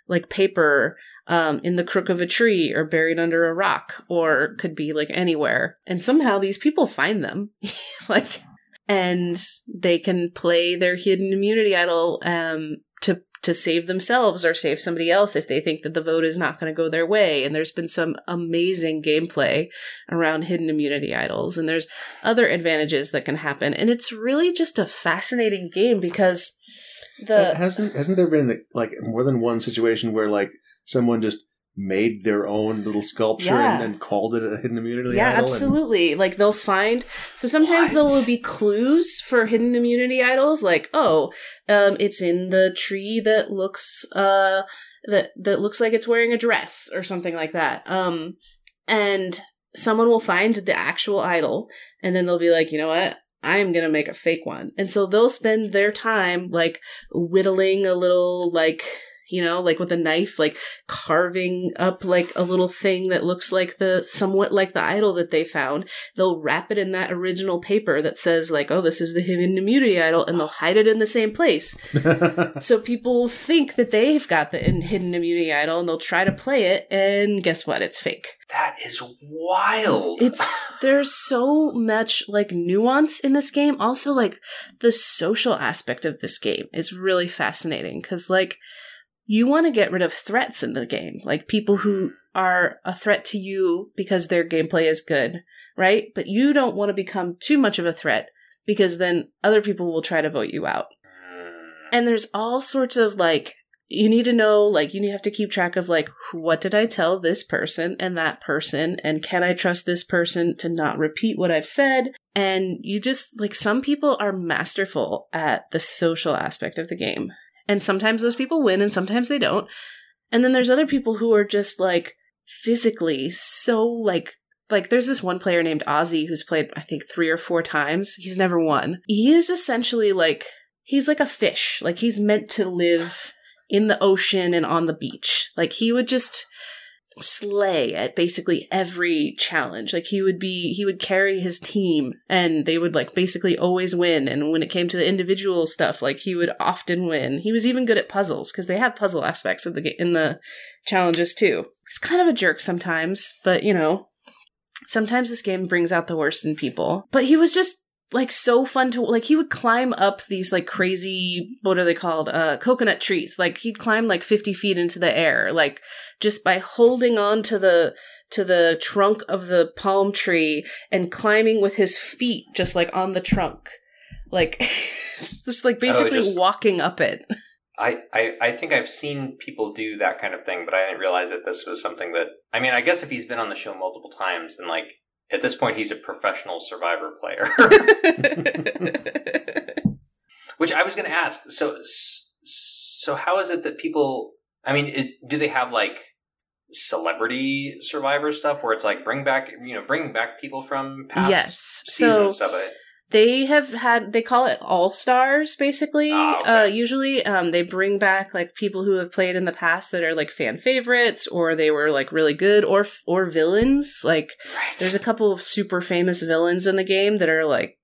like paper um, in the crook of a tree or buried under a rock or could be like anywhere. And somehow these people find them. like and they can play their hidden immunity idol um, to save themselves or save somebody else if they think that the vote is not going to go their way. And there's been some amazing gameplay around hidden immunity idols, and there's other advantages that can happen. And it's really just a fascinating game because the hasn't hasn't there been like more than one situation where like someone just made their own little sculpture Yeah. and, and called it a hidden immunity yeah, idol? and- absolutely. Like they'll find so sometimes there will be clues for hidden immunity idols, like oh, um, it's in the tree that looks uh that that looks like it's wearing a dress or something like that. Um, and someone will find the actual idol, and then they'll be like, you know what. I am gonna make a fake one, and so they'll spend their time like whittling a little like you know, like with a knife, like carving up like a little thing that looks like the somewhat like the idol that they found. They'll wrap it in that original paper that says like, "Oh, this is the hidden immunity idol," and they'll hide it in the same place. so people think that they've got the hidden immunity idol, and they'll try to play it, and guess what? It's fake. That is wild. It's there's so much like nuance in this game. Also, like the social aspect of this game is really fascinating because like you want to get rid of threats in the game, like people who are a threat to you because their gameplay is good, right? But you don't want to become too much of a threat because then other people will try to vote you out. And there's all sorts of like you need to know like you have to keep track of like what did i tell this person and that person and can i trust this person to not repeat what i've said and you just like some people are masterful at the social aspect of the game and sometimes those people win and sometimes they don't. And then there's other people who are just like physically so like like there's this one player named ozzy who's played i think three or four times. He's never won. He is essentially like he's like a fish. Like he's meant to live in the ocean and on the beach. Like he would just slay at basically every challenge. Like he would be he would carry his team and they would like basically always win and when it came to the individual stuff like he would often win. He was even good at puzzles because they have puzzle aspects of the in the challenges too. He's kind of a jerk sometimes, but you know, sometimes this game brings out the worst in people. But he was just like so fun to like he would climb up these like crazy what are they called? Uh coconut trees. Like he'd climb like 50 feet into the air like just by holding on to the to the trunk of the palm tree and climbing with his feet just like on the trunk. Like just like basically just- walking up it. I, I, I think I've seen people do that kind of thing, but I didn't realize that this was something that. I mean, I guess if he's been on the show multiple times, then like at this point he's a professional survivor player. Which I was going to ask. So so how is it that people? I mean, is, do they have like celebrity survivor stuff where it's like bring back you know bring back people from past Yes. seasons So- of it? They have had they call it all stars basically Ah, okay. uh usually um they bring back like people who have played in the past that are like fan favorites or they were like really good or or villains like Right. there's a couple of super famous villains in the game that are like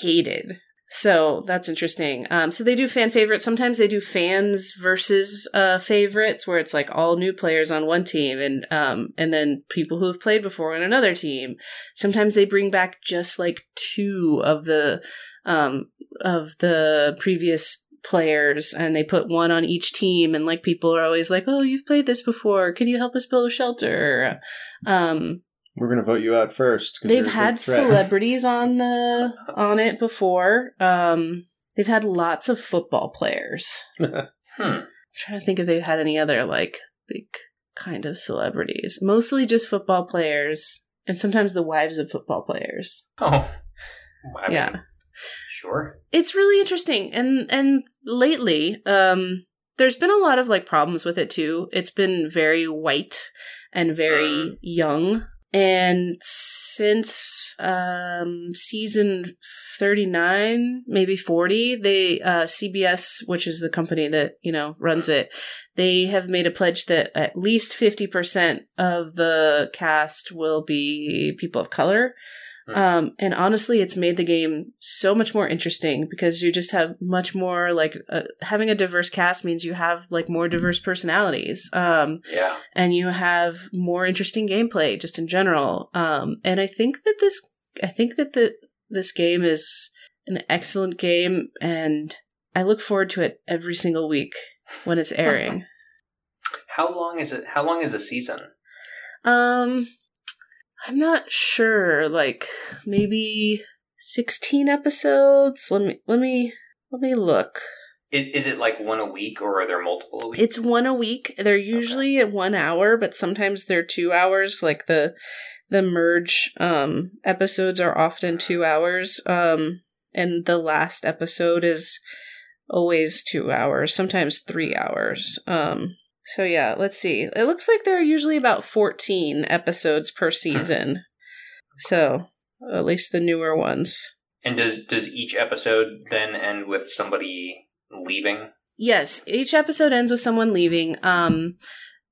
hated so that's interesting. Um so they do fan favorites. Sometimes they do fans versus uh favorites where it's like all new players on one team and um and then people who have played before on another team. Sometimes they bring back just like two of the um of the previous players and they put one on each team and like people are always like oh you've played this before. Can you help us build a shelter? Um We're gonna vote you out first. they've you're a big had celebrities on the on it before. Um they've had lots of football players. Hmm. I'm trying to think if they've had any other like big kind of celebrities. Mostly just football players and sometimes the wives of football players. Oh, I yeah. mean, sure. it's really interesting and and lately um there's been a lot of like problems with it too. It's been very white and very Mm. young and since um season 39 maybe 40 they uh cbs which is the company that you know runs it they have made a pledge that at least 50% of the cast will be people of color Um, and honestly, it's made the game so much more interesting because you just have much more like uh, having a diverse cast means you have like more diverse personalities. Um, Yeah. and you have more interesting gameplay just in general. Um, and I think that this, I think that the this game is an excellent game, and I look forward to it every single week when it's airing. How long is it? How long is a season? um, I'm not sure. Like maybe sixteen episodes. Let me let me let me look. Is, is it like one a week, or are there multiple a week? It's one a week. They're usually at one hour, but sometimes they're two hours. Like the the merge um episodes are often two hours. Um and the last episode is always two hours, sometimes three hours. Um so yeah, let's see. It looks like there are usually about fourteen episodes per season. So at least the newer ones. and does does each episode then end with somebody leaving? Yes, each episode ends with someone leaving. Um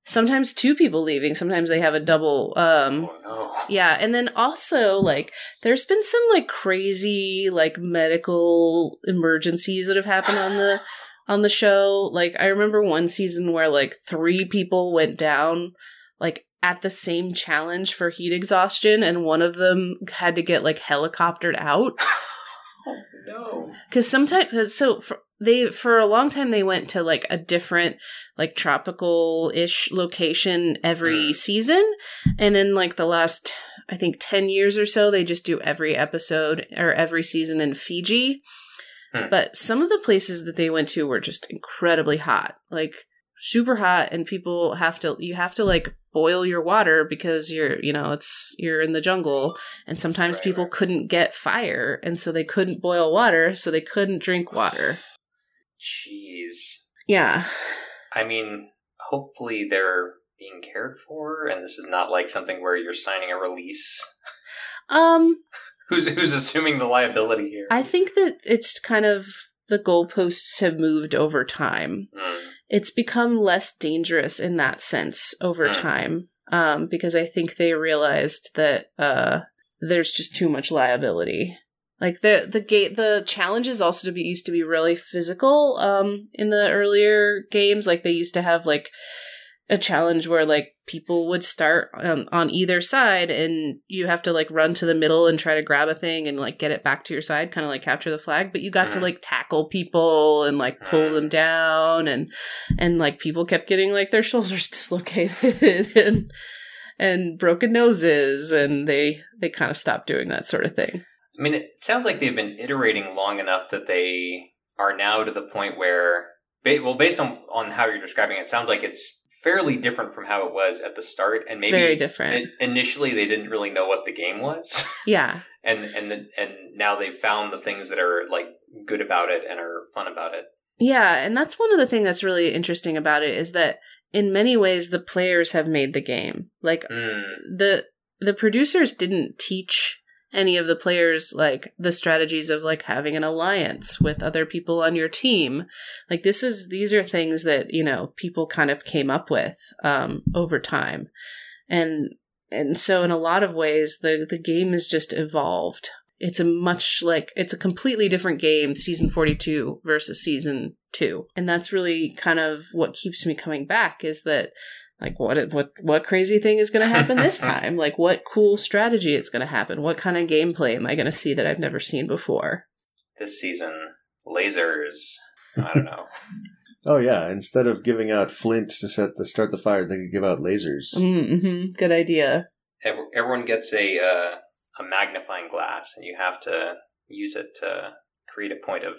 sometimes two people leaving, sometimes they have a double um oh no. yeah, and then also like there's been some like crazy like medical emergencies that have happened on the on the show. Like I remember one season where like three people went down like at the same challenge for heat exhaustion and one of them had to get like helicoptered out Oh no. because sometimes so for, they for a long time they went to like a different like tropical ish location every Mm. season and in like the last i think 10 years or so they just do every episode or every season in fiji Hmm. but some of the places that they went to were just incredibly hot like super hot and people have to you have to like boil your water because you're you know it's you're in the jungle and sometimes Right, people right. couldn't get fire and so they couldn't boil water so they couldn't drink water Jeez. yeah I mean, hopefully they're being cared for, and this is not like something where you're signing a release. um Who's who's assuming the liability here? i think that it's kind of the goalposts have moved over time Mm, it's become less dangerous in that sense over Hmm. time um because i think they realized that uh there's just too much liability like the the gate the challenges also to be used to be really physical um in the earlier games like they used to have like a challenge where like people would start um, on either side and you have to like run to the middle and try to grab a thing and like get it back to your side kind of like capture the flag but you got to Mhm. like tackle people and like pull Mhm. them down and and like people kept getting like their shoulders dislocated and and broken noses and they they kind of stopped doing that sort of thing I mean, it sounds like they've been iterating long enough that they are now to the point where, ba- well, based on on how you're describing it, it sounds like it's fairly different from how it was at the start, and maybe very different in- initially they didn't really know what the game was, yeah and and the, and now they've found the things that are like good about it and are fun about it. Yeah, and that's one of the things that's really interesting about it is that in many ways the players have made the game. Like Mm, the the producers didn't teach any of the players like the strategies of like having an alliance with other people on your team. Like this is these are things that, you know, people kind of came up with um over time. And and so in a lot of ways the the game has just evolved. It's a much like it's a completely different game season 42 versus season 2. And that's really kind of what keeps me coming back is that like what what what crazy thing is going to happen this time? Like what cool strategy is going to happen? What kind of gameplay am I going to see that I've never seen before? this season, lasers. I don't know. Oh yeah, instead of giving out flint to set the start the fire, they could give out lasers. Mm-hmm. Good idea. Ev- Everyone gets a uh, a magnifying glass, and you have to use it to create a point of.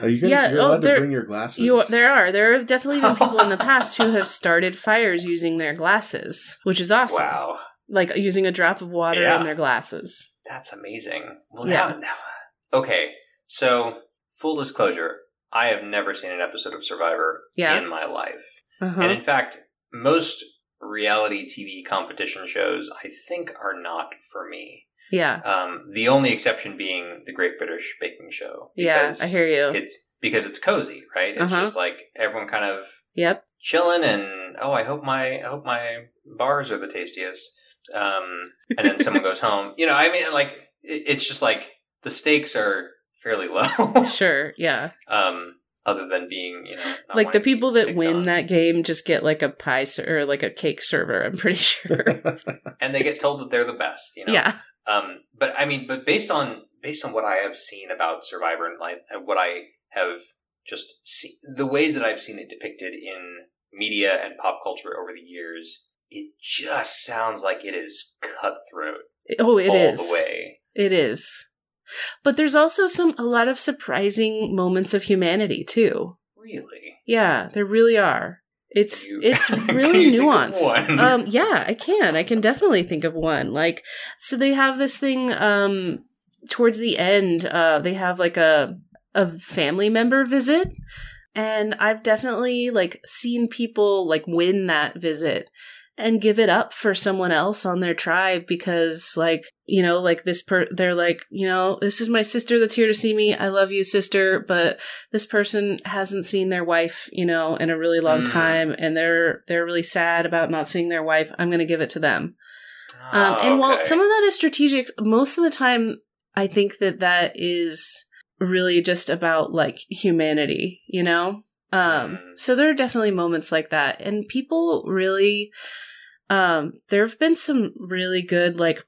Are you gonna, Yeah, you're oh, allowed to bring your glasses? You, there are there have definitely been people in the past who have started fires using their glasses, which is awesome. Wow, Like using a drop of water Yeah. in their glasses. that's amazing. Well, Yeah. now, now, okay. So, full disclosure, I have never seen an episode of Survivor Yeah. in my life, Uh-huh. and in fact, most reality TV competition shows I think are not for me. Yeah. Um, the only exception being the Great British Baking Show. Yeah, I hear you. It's because it's cozy, right? It's Uh-huh. just like everyone kind of Yep. chilling and oh, I hope my I hope my bars are the tastiest. Um, and then someone goes home. You know, I mean, like it, it's just like the stakes are fairly low. Sure. Yeah. um, other than being you know like the wanting to be people that win on. that game just get like a pie ser- or like a cake server. I'm pretty sure. and they get told that they're the best. You know, Yeah. Um, but I mean, but based on based on what I have seen about Survivor and like and what I have just seen, the ways that I've seen it depicted in media and pop culture over the years, it just sounds like it is cutthroat Oh, it all is. the way. It is. But there's also some a lot of surprising moments of humanity too. Really, Yeah, there really are. It's you- it's really you think of nuanced. Um yeah, I can. I can definitely think of one. Like so they have this thing um towards the end uh they have like a a family member visit and I've definitely like seen people like win that visit and give it up for someone else on their tribe because like you know like this per they're like you know this is my sister that's here to see me i love you sister but this person hasn't seen their wife you know in a really long Mm. time and they're they're really sad about not seeing their wife i'm going to give it to them um, Ah, and while some of that is strategic, most of the time, I think that that is really just about like humanity, you know? Um, Mm. so there are definitely moments like that. And people really, um, there have been some really good like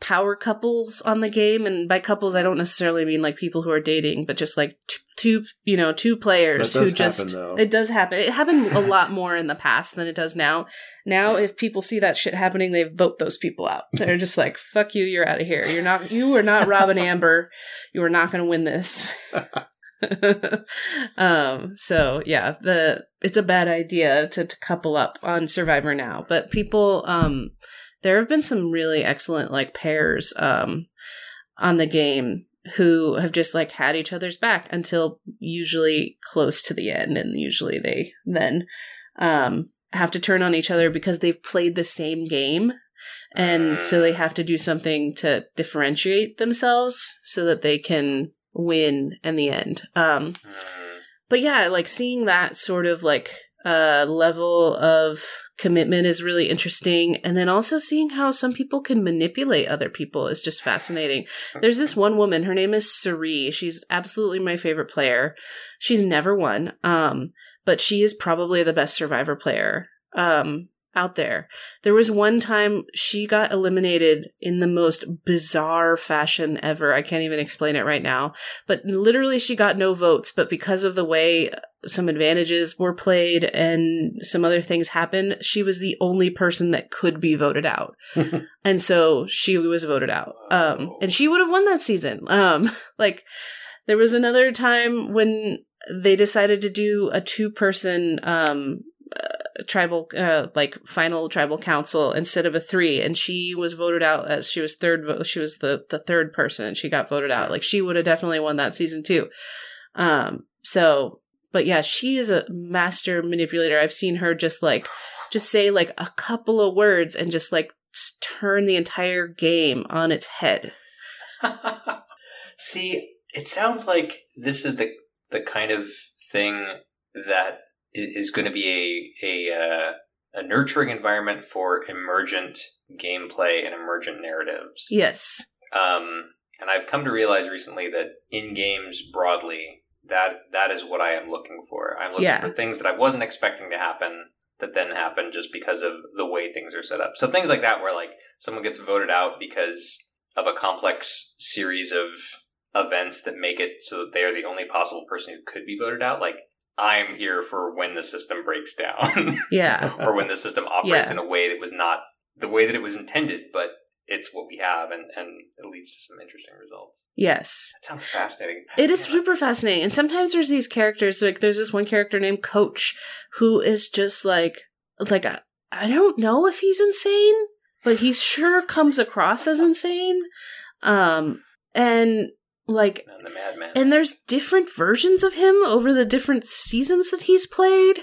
power couples on the game. And by couples, I don't necessarily mean like people who are dating, but just like t- two, you know, two players who just, happen, it does happen. It happened a lot more in the past than it does now. Now, if people see that shit happening, they vote those people out. They're just like, "Fuck you, you're out of here. You're not. You are not Robin Amber. You are not going to win this." um. So yeah, the it's a bad idea to, to couple up on Survivor now, but people um, there have been some really excellent like pairs um on the game who have just like had each other's back until usually close to the end and usually they then um have to turn on each other because they've played the same game and so they have to do something to differentiate themselves so that they can win in the end. Um but yeah like seeing that sort of like uh level of commitment is really interesting. And then also seeing how some people can manipulate other people is just fascinating. There's this one woman her name is Cirie she's absolutely my favorite player. She's never won um but she is probably the best survivor player um out there. There was one time she got eliminated in the most bizarre fashion ever. I can't even explain it right now. But literally she got no votes but because of the way some advantages were played and some other things happened she was the only person that could be voted out. And so she was voted out. Um and she would have won that season. Um like there was another time when they decided to do a two person um uh, tribal uh like final tribal council instead of a three and she was voted out as she was third vo- she was the the third person and she got voted out. Like she would have definitely won that season too. Um so but yeah she is a master manipulator. I've seen her just like just say like a couple of words and just like turn the entire game on its head. See, it sounds like this is the the kind of thing that is going to be a a uh, a nurturing environment for emergent gameplay and emergent narratives. yes Um, and I've come to realize recently that in games broadly, that that is what I am looking for. I'm looking Yeah. for things that I wasn't expecting to happen that then happen just because of the way things are set up. So things like that, where like someone gets voted out because of a complex series of events that make it so that they are the only possible person who could be voted out. Like I'm here for when the system breaks down yeah or when the system operates Yeah. in a way that was not the way that it was intended, but it's what we have, and, and it leads to some interesting results. yes That sounds fascinating. It is super fascinating. And sometimes there's these characters, like there's this one character named Coach who is just like like I, I don't know if he's insane, but he sure comes across as insane. Um and like And the madman. and there's different versions of him over the different seasons that he's played.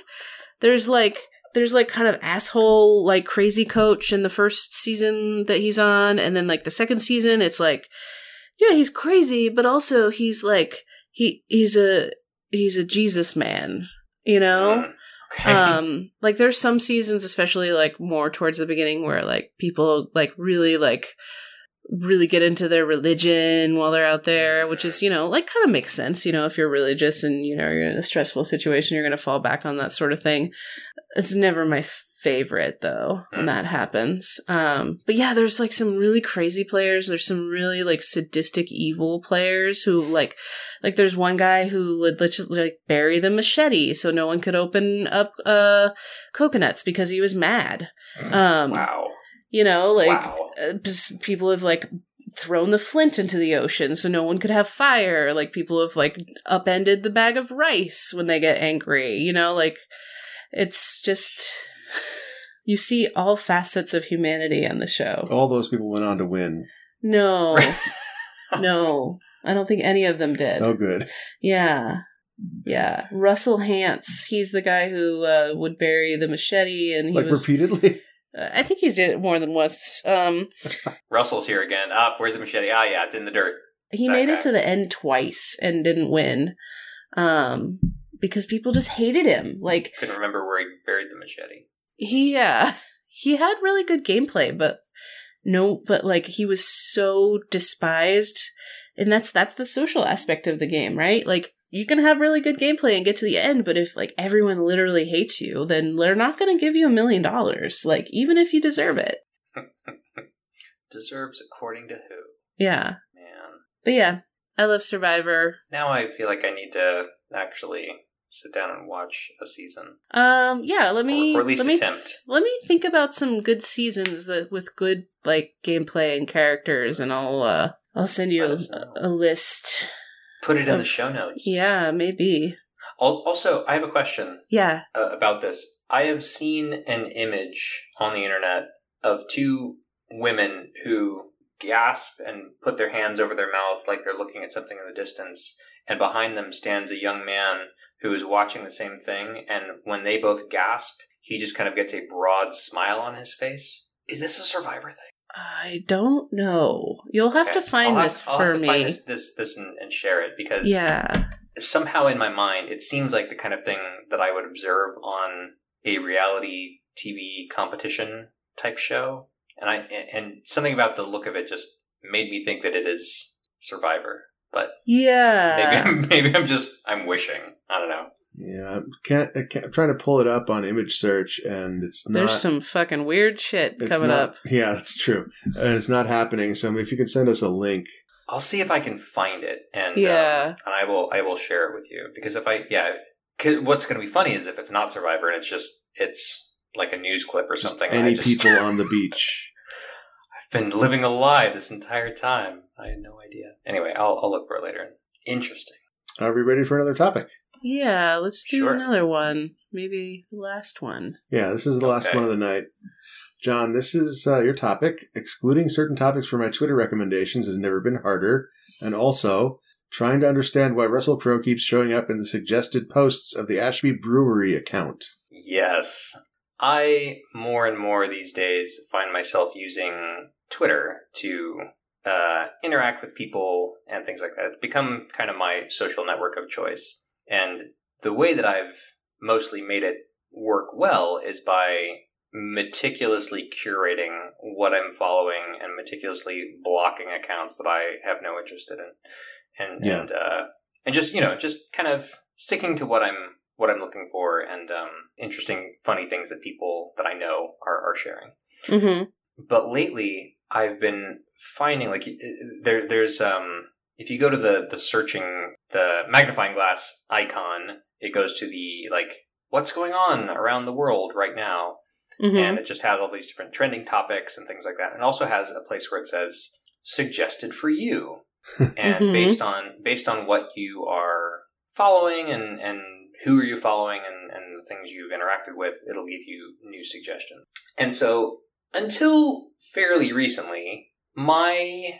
There's like there's like kind of asshole like crazy coach in the first season that he's on and then like the second season it's like yeah, he's crazy, but also he's like he he's a he's a Jesus man, you know? Mm, okay. um like there's some seasons especially like more towards the beginning where like people like really like really get into their religion while they're out there which is you know like kind of makes sense you know if you're religious and you know you're in a stressful situation you're going to fall back on that sort of thing. It's never my favorite though when Mm. that happens. Um but yeah there's like some really crazy players. There's some really like sadistic evil players who like like there's one guy who would just like bury the machete so no one could open up uh coconuts because he was mad. Um wow. You know like wow. uh, people have like thrown the flint into the ocean so no one could have fire like people have like upended the bag of rice when they get angry you know like it's just you see all facets of humanity on the show All those people went on to win. no no i don't think any of them did Oh, good. yeah yeah russell hantz he's the guy who uh, would bury the machete and he Like was repeatedly. Uh, I think he's did it more than once. Um, Russell's here again. Up, where's the machete? Ah, yeah, it's in the dirt. he made guy. it to the end twice and didn't win. Um, because people just hated him. Like I Couldn't remember where he buried the machete. he uh he had really good gameplay, but no but like he was so despised. And that's that's the social aspect of the game, right? Like you can have really good gameplay and get to the end, but if like everyone literally hates you, then they're not going to give you a million dollars, like even if you deserve it. Deserves according to who? Yeah. Man. But yeah, I love Survivor. Now I feel like I need to actually sit down and watch a season. Um, yeah, let me or at least let me attempt. let me think about some good seasons that with good like gameplay and characters, and I'll uh I'll send you a, a list. Put it in the show notes. Yeah, maybe. Also, I have a question Yeah. uh, about this. I have seen an image on the internet of two women who gasp and put their hands over their mouth like they're looking at something in the distance, and behind them stands a young man who is watching the same thing. And when they both gasp, he just kind of gets a broad smile on his face. Is this a survivor thing? I don't know. You'll have to find have- this I'll for have to me. Find this, this, this and, and share it because Yeah. somehow in my mind it seems like the kind of thing that I would observe on a reality TV competition type show, and I and something about the look of it just made me think that it is Survivor. But Yeah. maybe I'm, maybe I'm just I'm wishing. I don't know. Yeah, I can't, I can't. I'm trying to pull it up on image search, and it's not. There's some fucking weird shit coming not- up. Yeah, that's true, and it's not happening. So if you can send us a link, I'll see if I can find it, and Yeah. um, and I will I will share it with you because if I yeah, 'cause what's going to be funny is if it's not Survivor and it's just it's like a news clip or just something. and I any just- people on the beach. I've been living a lie this entire time. I had no idea. Anyway, I'll, I'll look for it later. Interesting. Are we ready for another topic? Yeah, let's do Sure. another one. Maybe the last one. Yeah, this is the last Okay. one of the night. John, this is uh, your topic. Excluding certain topics from my Twitter recommendations has never been harder. And also, trying to understand why Russell Crowe keeps showing up in the suggested posts of the Ashby Brewery account. Yes. I more and more these days find myself using Twitter to uh, interact with people and things like that. It's become kind of my social network of choice. And the way that I've mostly made it work well is by meticulously curating what I'm following and meticulously blocking accounts that I have no interest in. And Yeah. and uh, and just you know just kind of sticking to what I'm what I'm looking for and um, interesting, funny things that people that I know are, are sharing. Mm-hmm. But lately, I've been finding like there there's um if you go to the the searching the magnifying glass icon, it goes to the like what's going on around the world right now, Mm-hmm. and it just has all these different trending topics and things like that. And also has a place where it says suggested for you, and Mhm. based on based on what you are following and and who are you following and and the things you've interacted with, it'll give you new suggestions. And so until fairly recently, my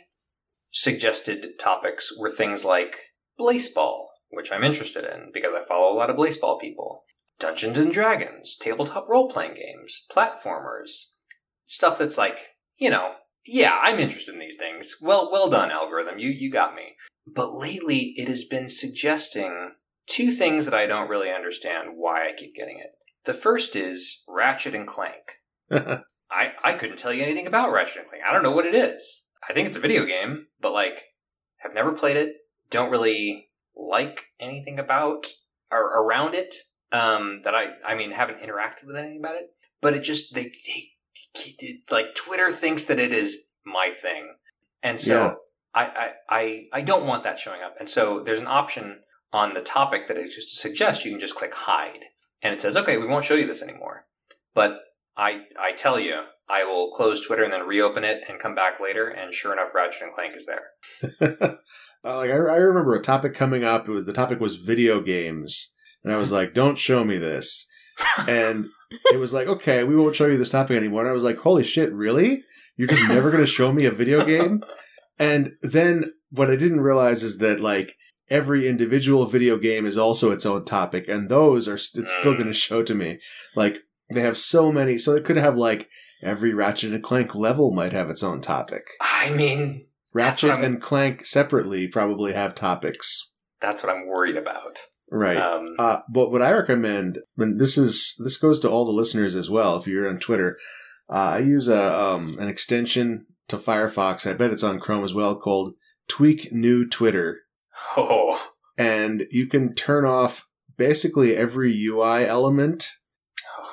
suggested topics were things like baseball, which I'm interested in because I follow a lot of baseball people. Dungeons and Dragons, tabletop role playing games, platformers, stuff that's like, you know, yeah, I'm interested in these things. Well, well done, algorithm. You you got me. But lately, it has been suggesting two things that I don't really understand why I keep getting it. The first is Ratchet and Clank. I I couldn't tell you anything about Ratchet and Clank. I don't know what it is. I think it's a video game, but like, have never played it. Don't really like anything about or around it. Um, that I I mean haven't interacted with anything about it. But it just they, they like Twitter thinks that it is my thing, and so Yeah. I, I I I don't want that showing up. And so there's an option on the topic that it just suggests you can just click hide, and it says okay we won't show you this anymore. But I I tell you I will close Twitter and then reopen it and come back later, and sure enough, Ratchet and Clank is there. Uh, like I, I remember a topic coming up. It was the topic was video games, and I was like, "Don't show me this." And it was like, "Okay, we won't show you this topic anymore." And I was like, "Holy shit, really? You're just never going to show me a video game?" And then what I didn't realize is that like every individual video game is also its own topic, and those are st- it's still Mm. going to show to me. Like They have so many, so it could have like every Ratchet and Clank level might have its own topic. I mean, Ratchet and Clank separately probably have topics. that's what I'm worried about. Right. Um, Uh, but what I recommend, and this is this goes to all the listeners as well. If you're on Twitter, uh, I use a um, an extension to Firefox. I bet it's on Chrome as well, called Tweak New Twitter, oh, and you can turn off basically every UI element.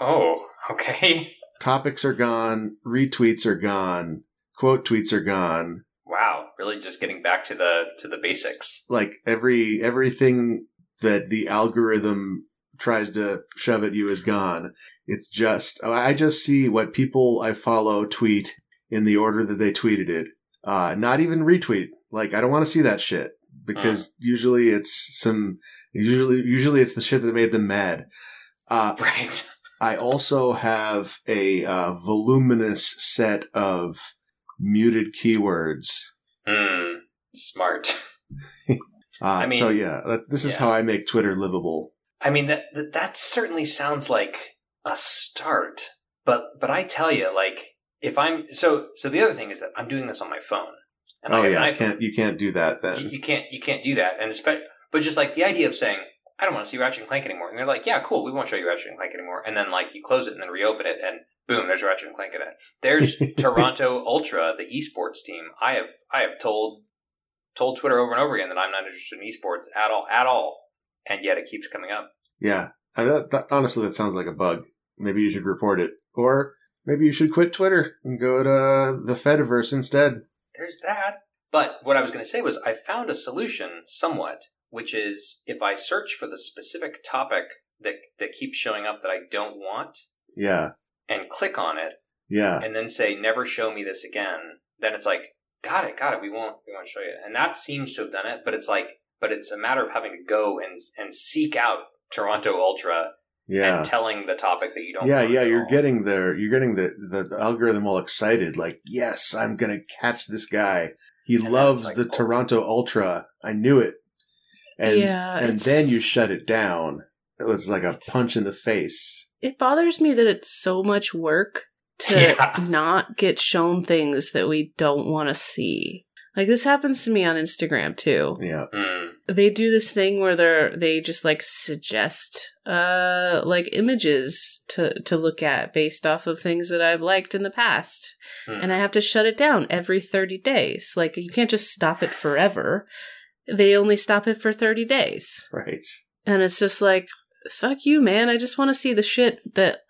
Oh, okay. Topics are gone, retweets are gone, quote tweets are gone. Wow, really just getting back to the to the basics. Like every everything that the algorithm tries to shove at you is gone. It's just I just see what people I follow tweet in the order that they tweeted it. Uh, not even retweet. Like I don't want to see that shit because usually it's some usually usually it's the shit that made them mad. Uh, Right. I also have a uh, voluminous set of muted keywords. Hmm. Smart. Uh, I mean, so yeah, that, this is yeah. how I make Twitter livable. I mean that, that that certainly sounds like a start. But but I tell you, like if I'm so so the other thing is that I'm doing this on my phone. And oh yeah, iPhone. can't you can't do that you, then? you can't you can't do that and especially but just like the idea of saying i don't want to see ratchet and clank anymore. And they're like yeah cool we won't show you ratchet and clank anymore. And then like you close it and then reopen it and boom there's ratchet and clank in it. There's toronto ultra the esports team. I have i have told told twitter over and over again that i'm not interested in esports at all at all. And yet it keeps coming up. Yeah, I, that, that, honestly, that sounds like a bug. Maybe you should report it, or maybe you should quit Twitter and go to the Fediverse instead. there's that. But what i was going to say was i found a solution somewhat which is if i search for the specific topic that that keeps showing up that i don't want Yeah, and click on it yeah, and then say never show me this again then it's like got it got it we won't we won't show you and that seems to have done it but it's like but it's a matter of having to go and and seek out toronto ultra yeah. and telling the topic that you don't. Yeah, yeah, you're all. getting the you're getting the, the the algorithm all excited. Like, yes, I'm gonna catch this guy. He And loves like, the oh. Toronto Ultra. I knew it. And Yeah, and then you shut it down. It was like a punch in the face. It bothers me that it's so much work to Yeah. not get shown things that we don't want to see. Like this happens to me on Instagram too. Yeah, Hmm. They do this thing where they're they just like suggest uh like images to to look at based off of things that I've liked in the past. Hmm. And I have to shut it down every 30 days. Like you can't just stop it forever. They only stop it for 30 days. right. And it's just like, fuck you, man. I just want to see the shit that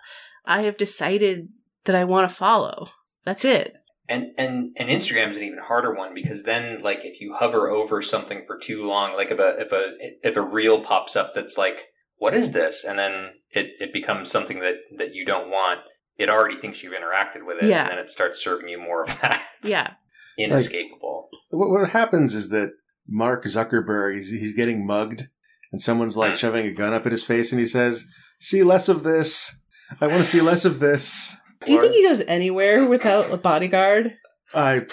I have decided that I want to follow. That's it. and and and Instagram's an even harder one because then like if you hover over something for too long, like if a if a if a reel pops up that's like, what is this? And then it, it becomes something that, that you don't want, it already thinks you've interacted with it Yeah. and then it starts serving you more of that. Yeah. Inescapable. What what happens is that Mark Zuckerberg he's, he's getting mugged, and someone's like Hmm. shoving a gun up at his face, and he says, "See less of this. I want to see less of this." Do you think he goes anywhere without a bodyguard? I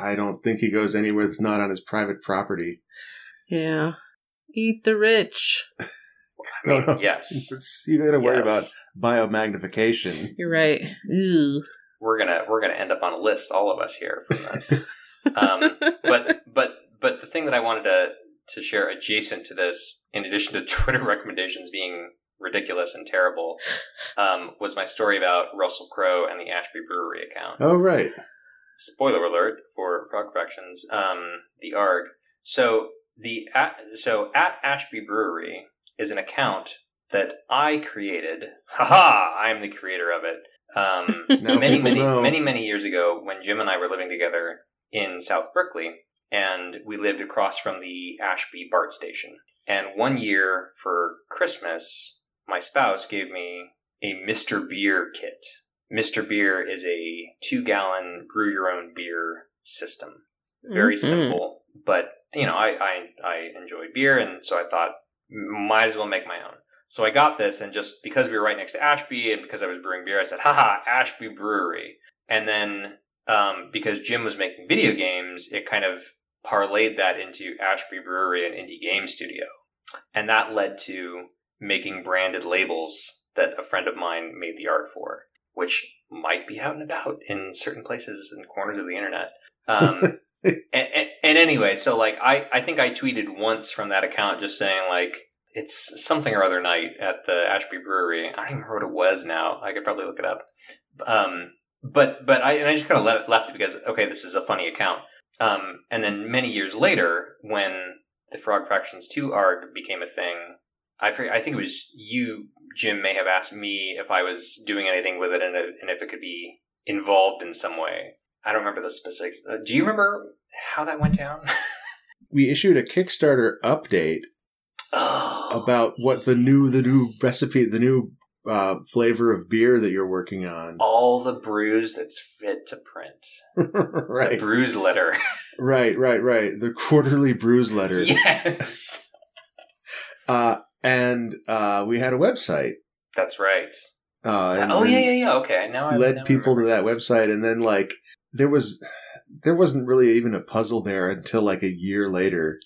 I don't think he goes anywhere that's not on his private property. Yeah. Eat the rich. I mean, No, no. yes. It's, you got to worry Yes. about biomagnification. You're right. Ooh. We're gonna we're gonna end up on a list, all of us here from this. um, but but but the thing that I wanted to to share adjacent to this, in addition to Twitter recommendations being ridiculous and terrible, um, was my story about Russell Crowe and the Ashby Brewery account. Oh right, Spoiler alert for Frog Fractions, um, the ARG. So the at, so at Ashby Brewery is an account that I created. Haha! I am the creator of it. Um, many, many, know. many, many years ago when Jim and I were living together in South Berkeley, and we lived across from the Ashby BART station. And one year for Christmas, my spouse gave me a Mr. Beer kit. Mr. Beer is a two gallon brew your own beer system. Very Mhm. simple, but you know, I, I I enjoy beer, and so I thought might as well make my own. So I got this, and just because we were right next to Ashby, and because I was brewing beer, I said, "Haha, Ashby Brewery." And then um, because Jim was making video games, it kind of parlayed that into Ashby Brewery and Indie Game Studio, and that led to making branded labels that a friend of mine made the art for, which might be out and about in certain places and corners of the internet. Um, and, and, and anyway, so like I, I think I tweeted once from that account just saying like it's something or other night at the Ashby Brewery. I don't even remember what it was now. I could probably look it up. Um, but but I and I just kind of let it left it because okay, this is a funny account. Um, and then many years later, when the Frog Fractions Two arg became a thing, I I think it was you, Jim, may have asked me if I was doing anything with it and, and if it could be involved in some way. I don't remember the specifics. Uh, do you remember how that went down? we issued a Kickstarter update oh, about what the new the new recipe, the new uh, flavor of beer that you're working on. all the brews that's fit to print. The right, brews letter. right, right, right. The quarterly brews letter. yes, Uh, and uh, we had a website. that's right. Uh, and oh yeah, yeah, yeah. Okay, now I led now people to that website, and then like there was there wasn't really even a puzzle there until like a year later.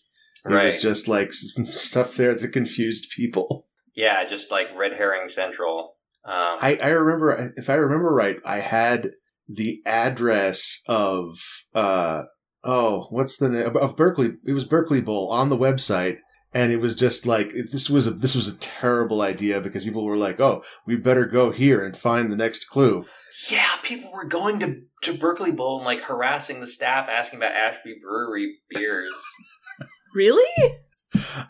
It Right. was just like stuff there that confused people. Yeah, just like red herring central. Um, I, I remember, if I remember right, I had the address of, uh, oh, what's the name of Berkeley? It was Berkeley Bowl on the website. And it was just like, this was a, this was a terrible idea because people were like, oh, we better go here and find the next clue. yeah, people were going to to Berkeley Bowl and like harassing the staff, asking about Ashby Brewery beers. Really?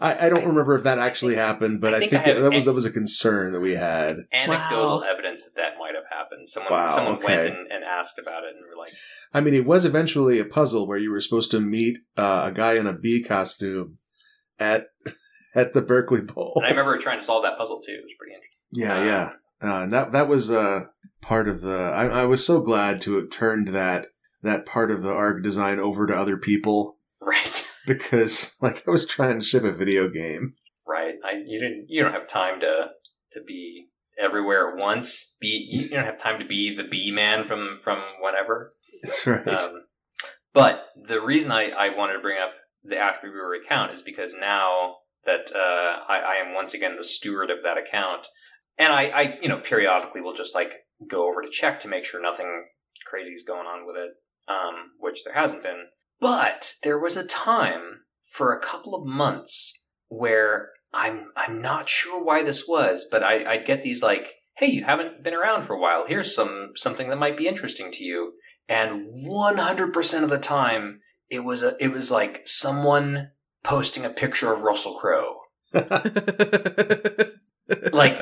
I, I don't remember if that actually happened, but I I think think, I have- that was, that was a concern that we had. Anecdotal Wow. evidence that that might have happened. Someone Wow, someone okay. went and, and asked about it and we were like, I mean, it was eventually a puzzle where you were supposed to meet uh, a guy in a bee costume at at the Berkeley Bowl. and I remember trying to solve that puzzle too. It was pretty interesting. Yeah, yeah. Uh, and that that was uh, part of the. I, I was so glad to have turned that that part of the arc design over to other people Right, because, like, I was trying to ship a video game. right. I you didn't you don't have time to to be everywhere at once. Be you don't have time to be the bee man from from whatever. That's right. Um, but the reason I, I wanted to bring up the Ashby Brewery account is because now that uh, I, I am once again the steward of that account, and I, I, you know, periodically will just like go over to check to make sure nothing crazy is going on with it, um, which there hasn't been. But there was a time for a couple of months where I'm I'm not sure why this was, but I, I'd get these like, hey, you haven't been around for a while. Here's some something that might be interesting to you and 100% of the time it was a, it was like someone posting a picture of Russell Crowe. Like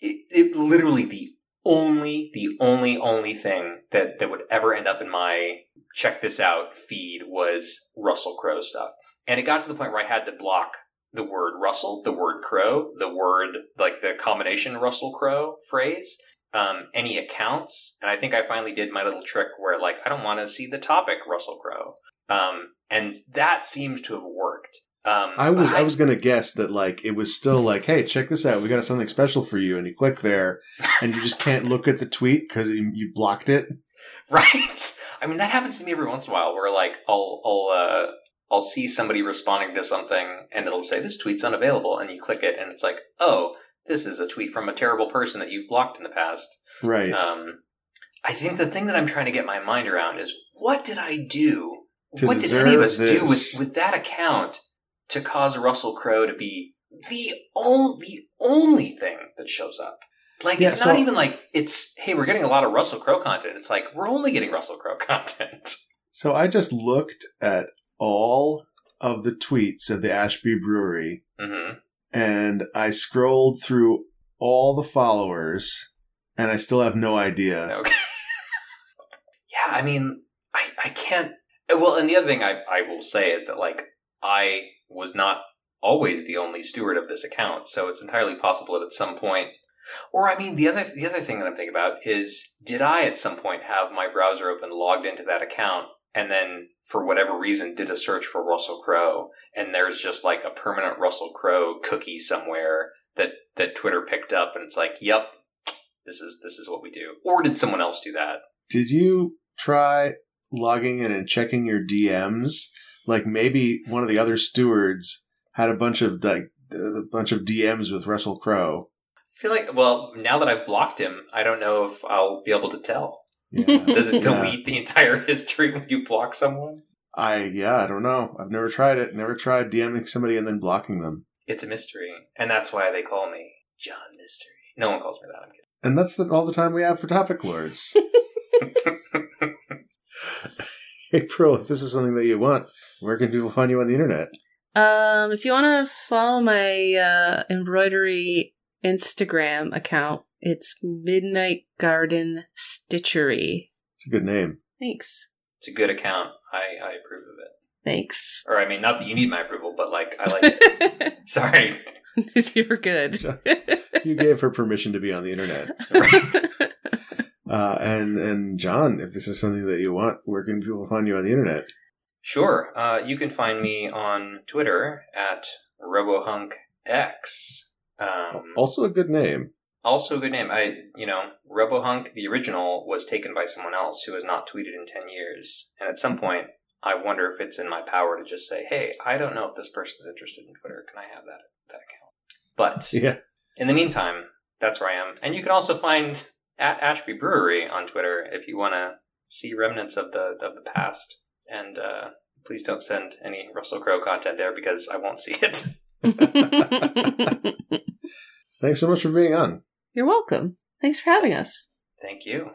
it, it literally the only the only only thing that that would ever end up in my check this out feed was Russell Crowe stuff. And it got to the point where I had to block the word Russell, the word Crow, the word like the combination Russell Crowe phrase um, any accounts, and I think I finally did my little trick where like I don't want to see the topic Russell Crowe, um, and that seems to have worked. Um, I was but I was gonna guess that like it was still like, hey, check this out, we got something special for you, and you click there, and you just can't look at the tweet because you, you blocked it. right. I mean that happens to me every once in a while where like I'll I'll uh, I'll see somebody responding to something and it'll say this tweet's unavailable, and you click it, and it's like oh this is a tweet from a terrible person that you've blocked in the past. Right. Um, I think the thing that I'm trying to get my mind around is what did I do? What did any of us deserve do with, with that account to cause Russell Crowe to be the only the only thing that shows up? Like Yeah, it's not so- even like it's hey we're getting a lot of Russell Crowe content. It's like we're only getting Russell Crowe content. So I just looked at all of the tweets of the Ashby Brewery, hmm and I scrolled through all the followers, and I still have no idea. Okay. yeah, I mean, I, I can't. Well, and the other thing I, I will say is that, like, I was not always the only steward of this account, so it's entirely possible that at some point. Or, I mean, the other the other thing that I'm thinking about is, did I at some point have my browser open, logged into that account, and then for whatever reason did a search for Russell Crowe, and there's just like a permanent Russell Crowe cookie somewhere that that Twitter picked up, and it's like, yep, this is this is what we do. Or did someone else do that? Did you try logging in and checking your DMs? Like maybe one of the other stewards had a bunch of like a bunch of DMs with Russell Crowe. Feel like well, now that I've blocked him, I don't know if I'll be able to tell. Yeah. Does it Yeah. delete the entire history when you block someone? I yeah, I don't know. I've never tried it. Never tried DMing somebody and then blocking them. It's a mystery, and that's why they call me John Mystery. No one calls me that. I'm kidding. And that's the, all the time we have for topic lords. April, if this is something that you want, where can people find you on the internet? Um, if you want to follow my uh, embroidery Instagram account, it's Midnight Garden Stitchery. It's a good name. Thanks. It's a good account. I, I approve of it. Thanks. Or I mean, not that you need my approval, but like I like it. Sorry. You're good. You gave her permission to be on the internet. Uh, and and John, if this is something that you want, where can people find you on the internet? Sure. Uh, you can find me on Twitter at RoboHunkX. Um, Also a good name. also a good name. I, you know, RoboHunk, the original, was taken by someone else who has not tweeted in 10 years. And at some point, I wonder if it's in my power to just say, hey, I don't know if this person's interested in Twitter. Can I have that, that account? But Yeah. in the meantime, that's where I am. And you can also find at Ashby Brewery on Twitter if you want to see remnants of the of the past. And uh, please don't send any Russell Crowe content there because I won't see it. Thanks so much for being on. You're welcome. Thanks for having us. Thank you.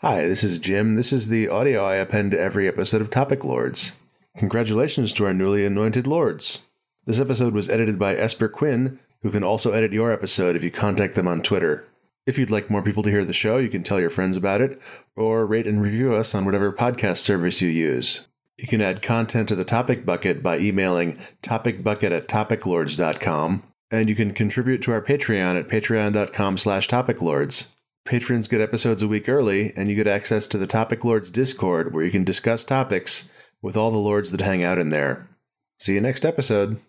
Hi, this is Jim. This is the audio I append to every episode of Topic Lords. Congratulations to our newly anointed lords. This episode was edited by Esper Quinn, who can also edit your episode if you contact them on Twitter. If you'd like more people to hear the show, you can tell your friends about it, or rate and review us on whatever podcast service you use. You can add content to the topic bucket by emailing topicbucket at topiclords.com, and you can contribute to our Patreon at patreon.com slash topiclords. Patrons get episodes a week early, and you get access to the Topic Lords Discord where you can discuss topics with all the lords that hang out in there. See you next episode.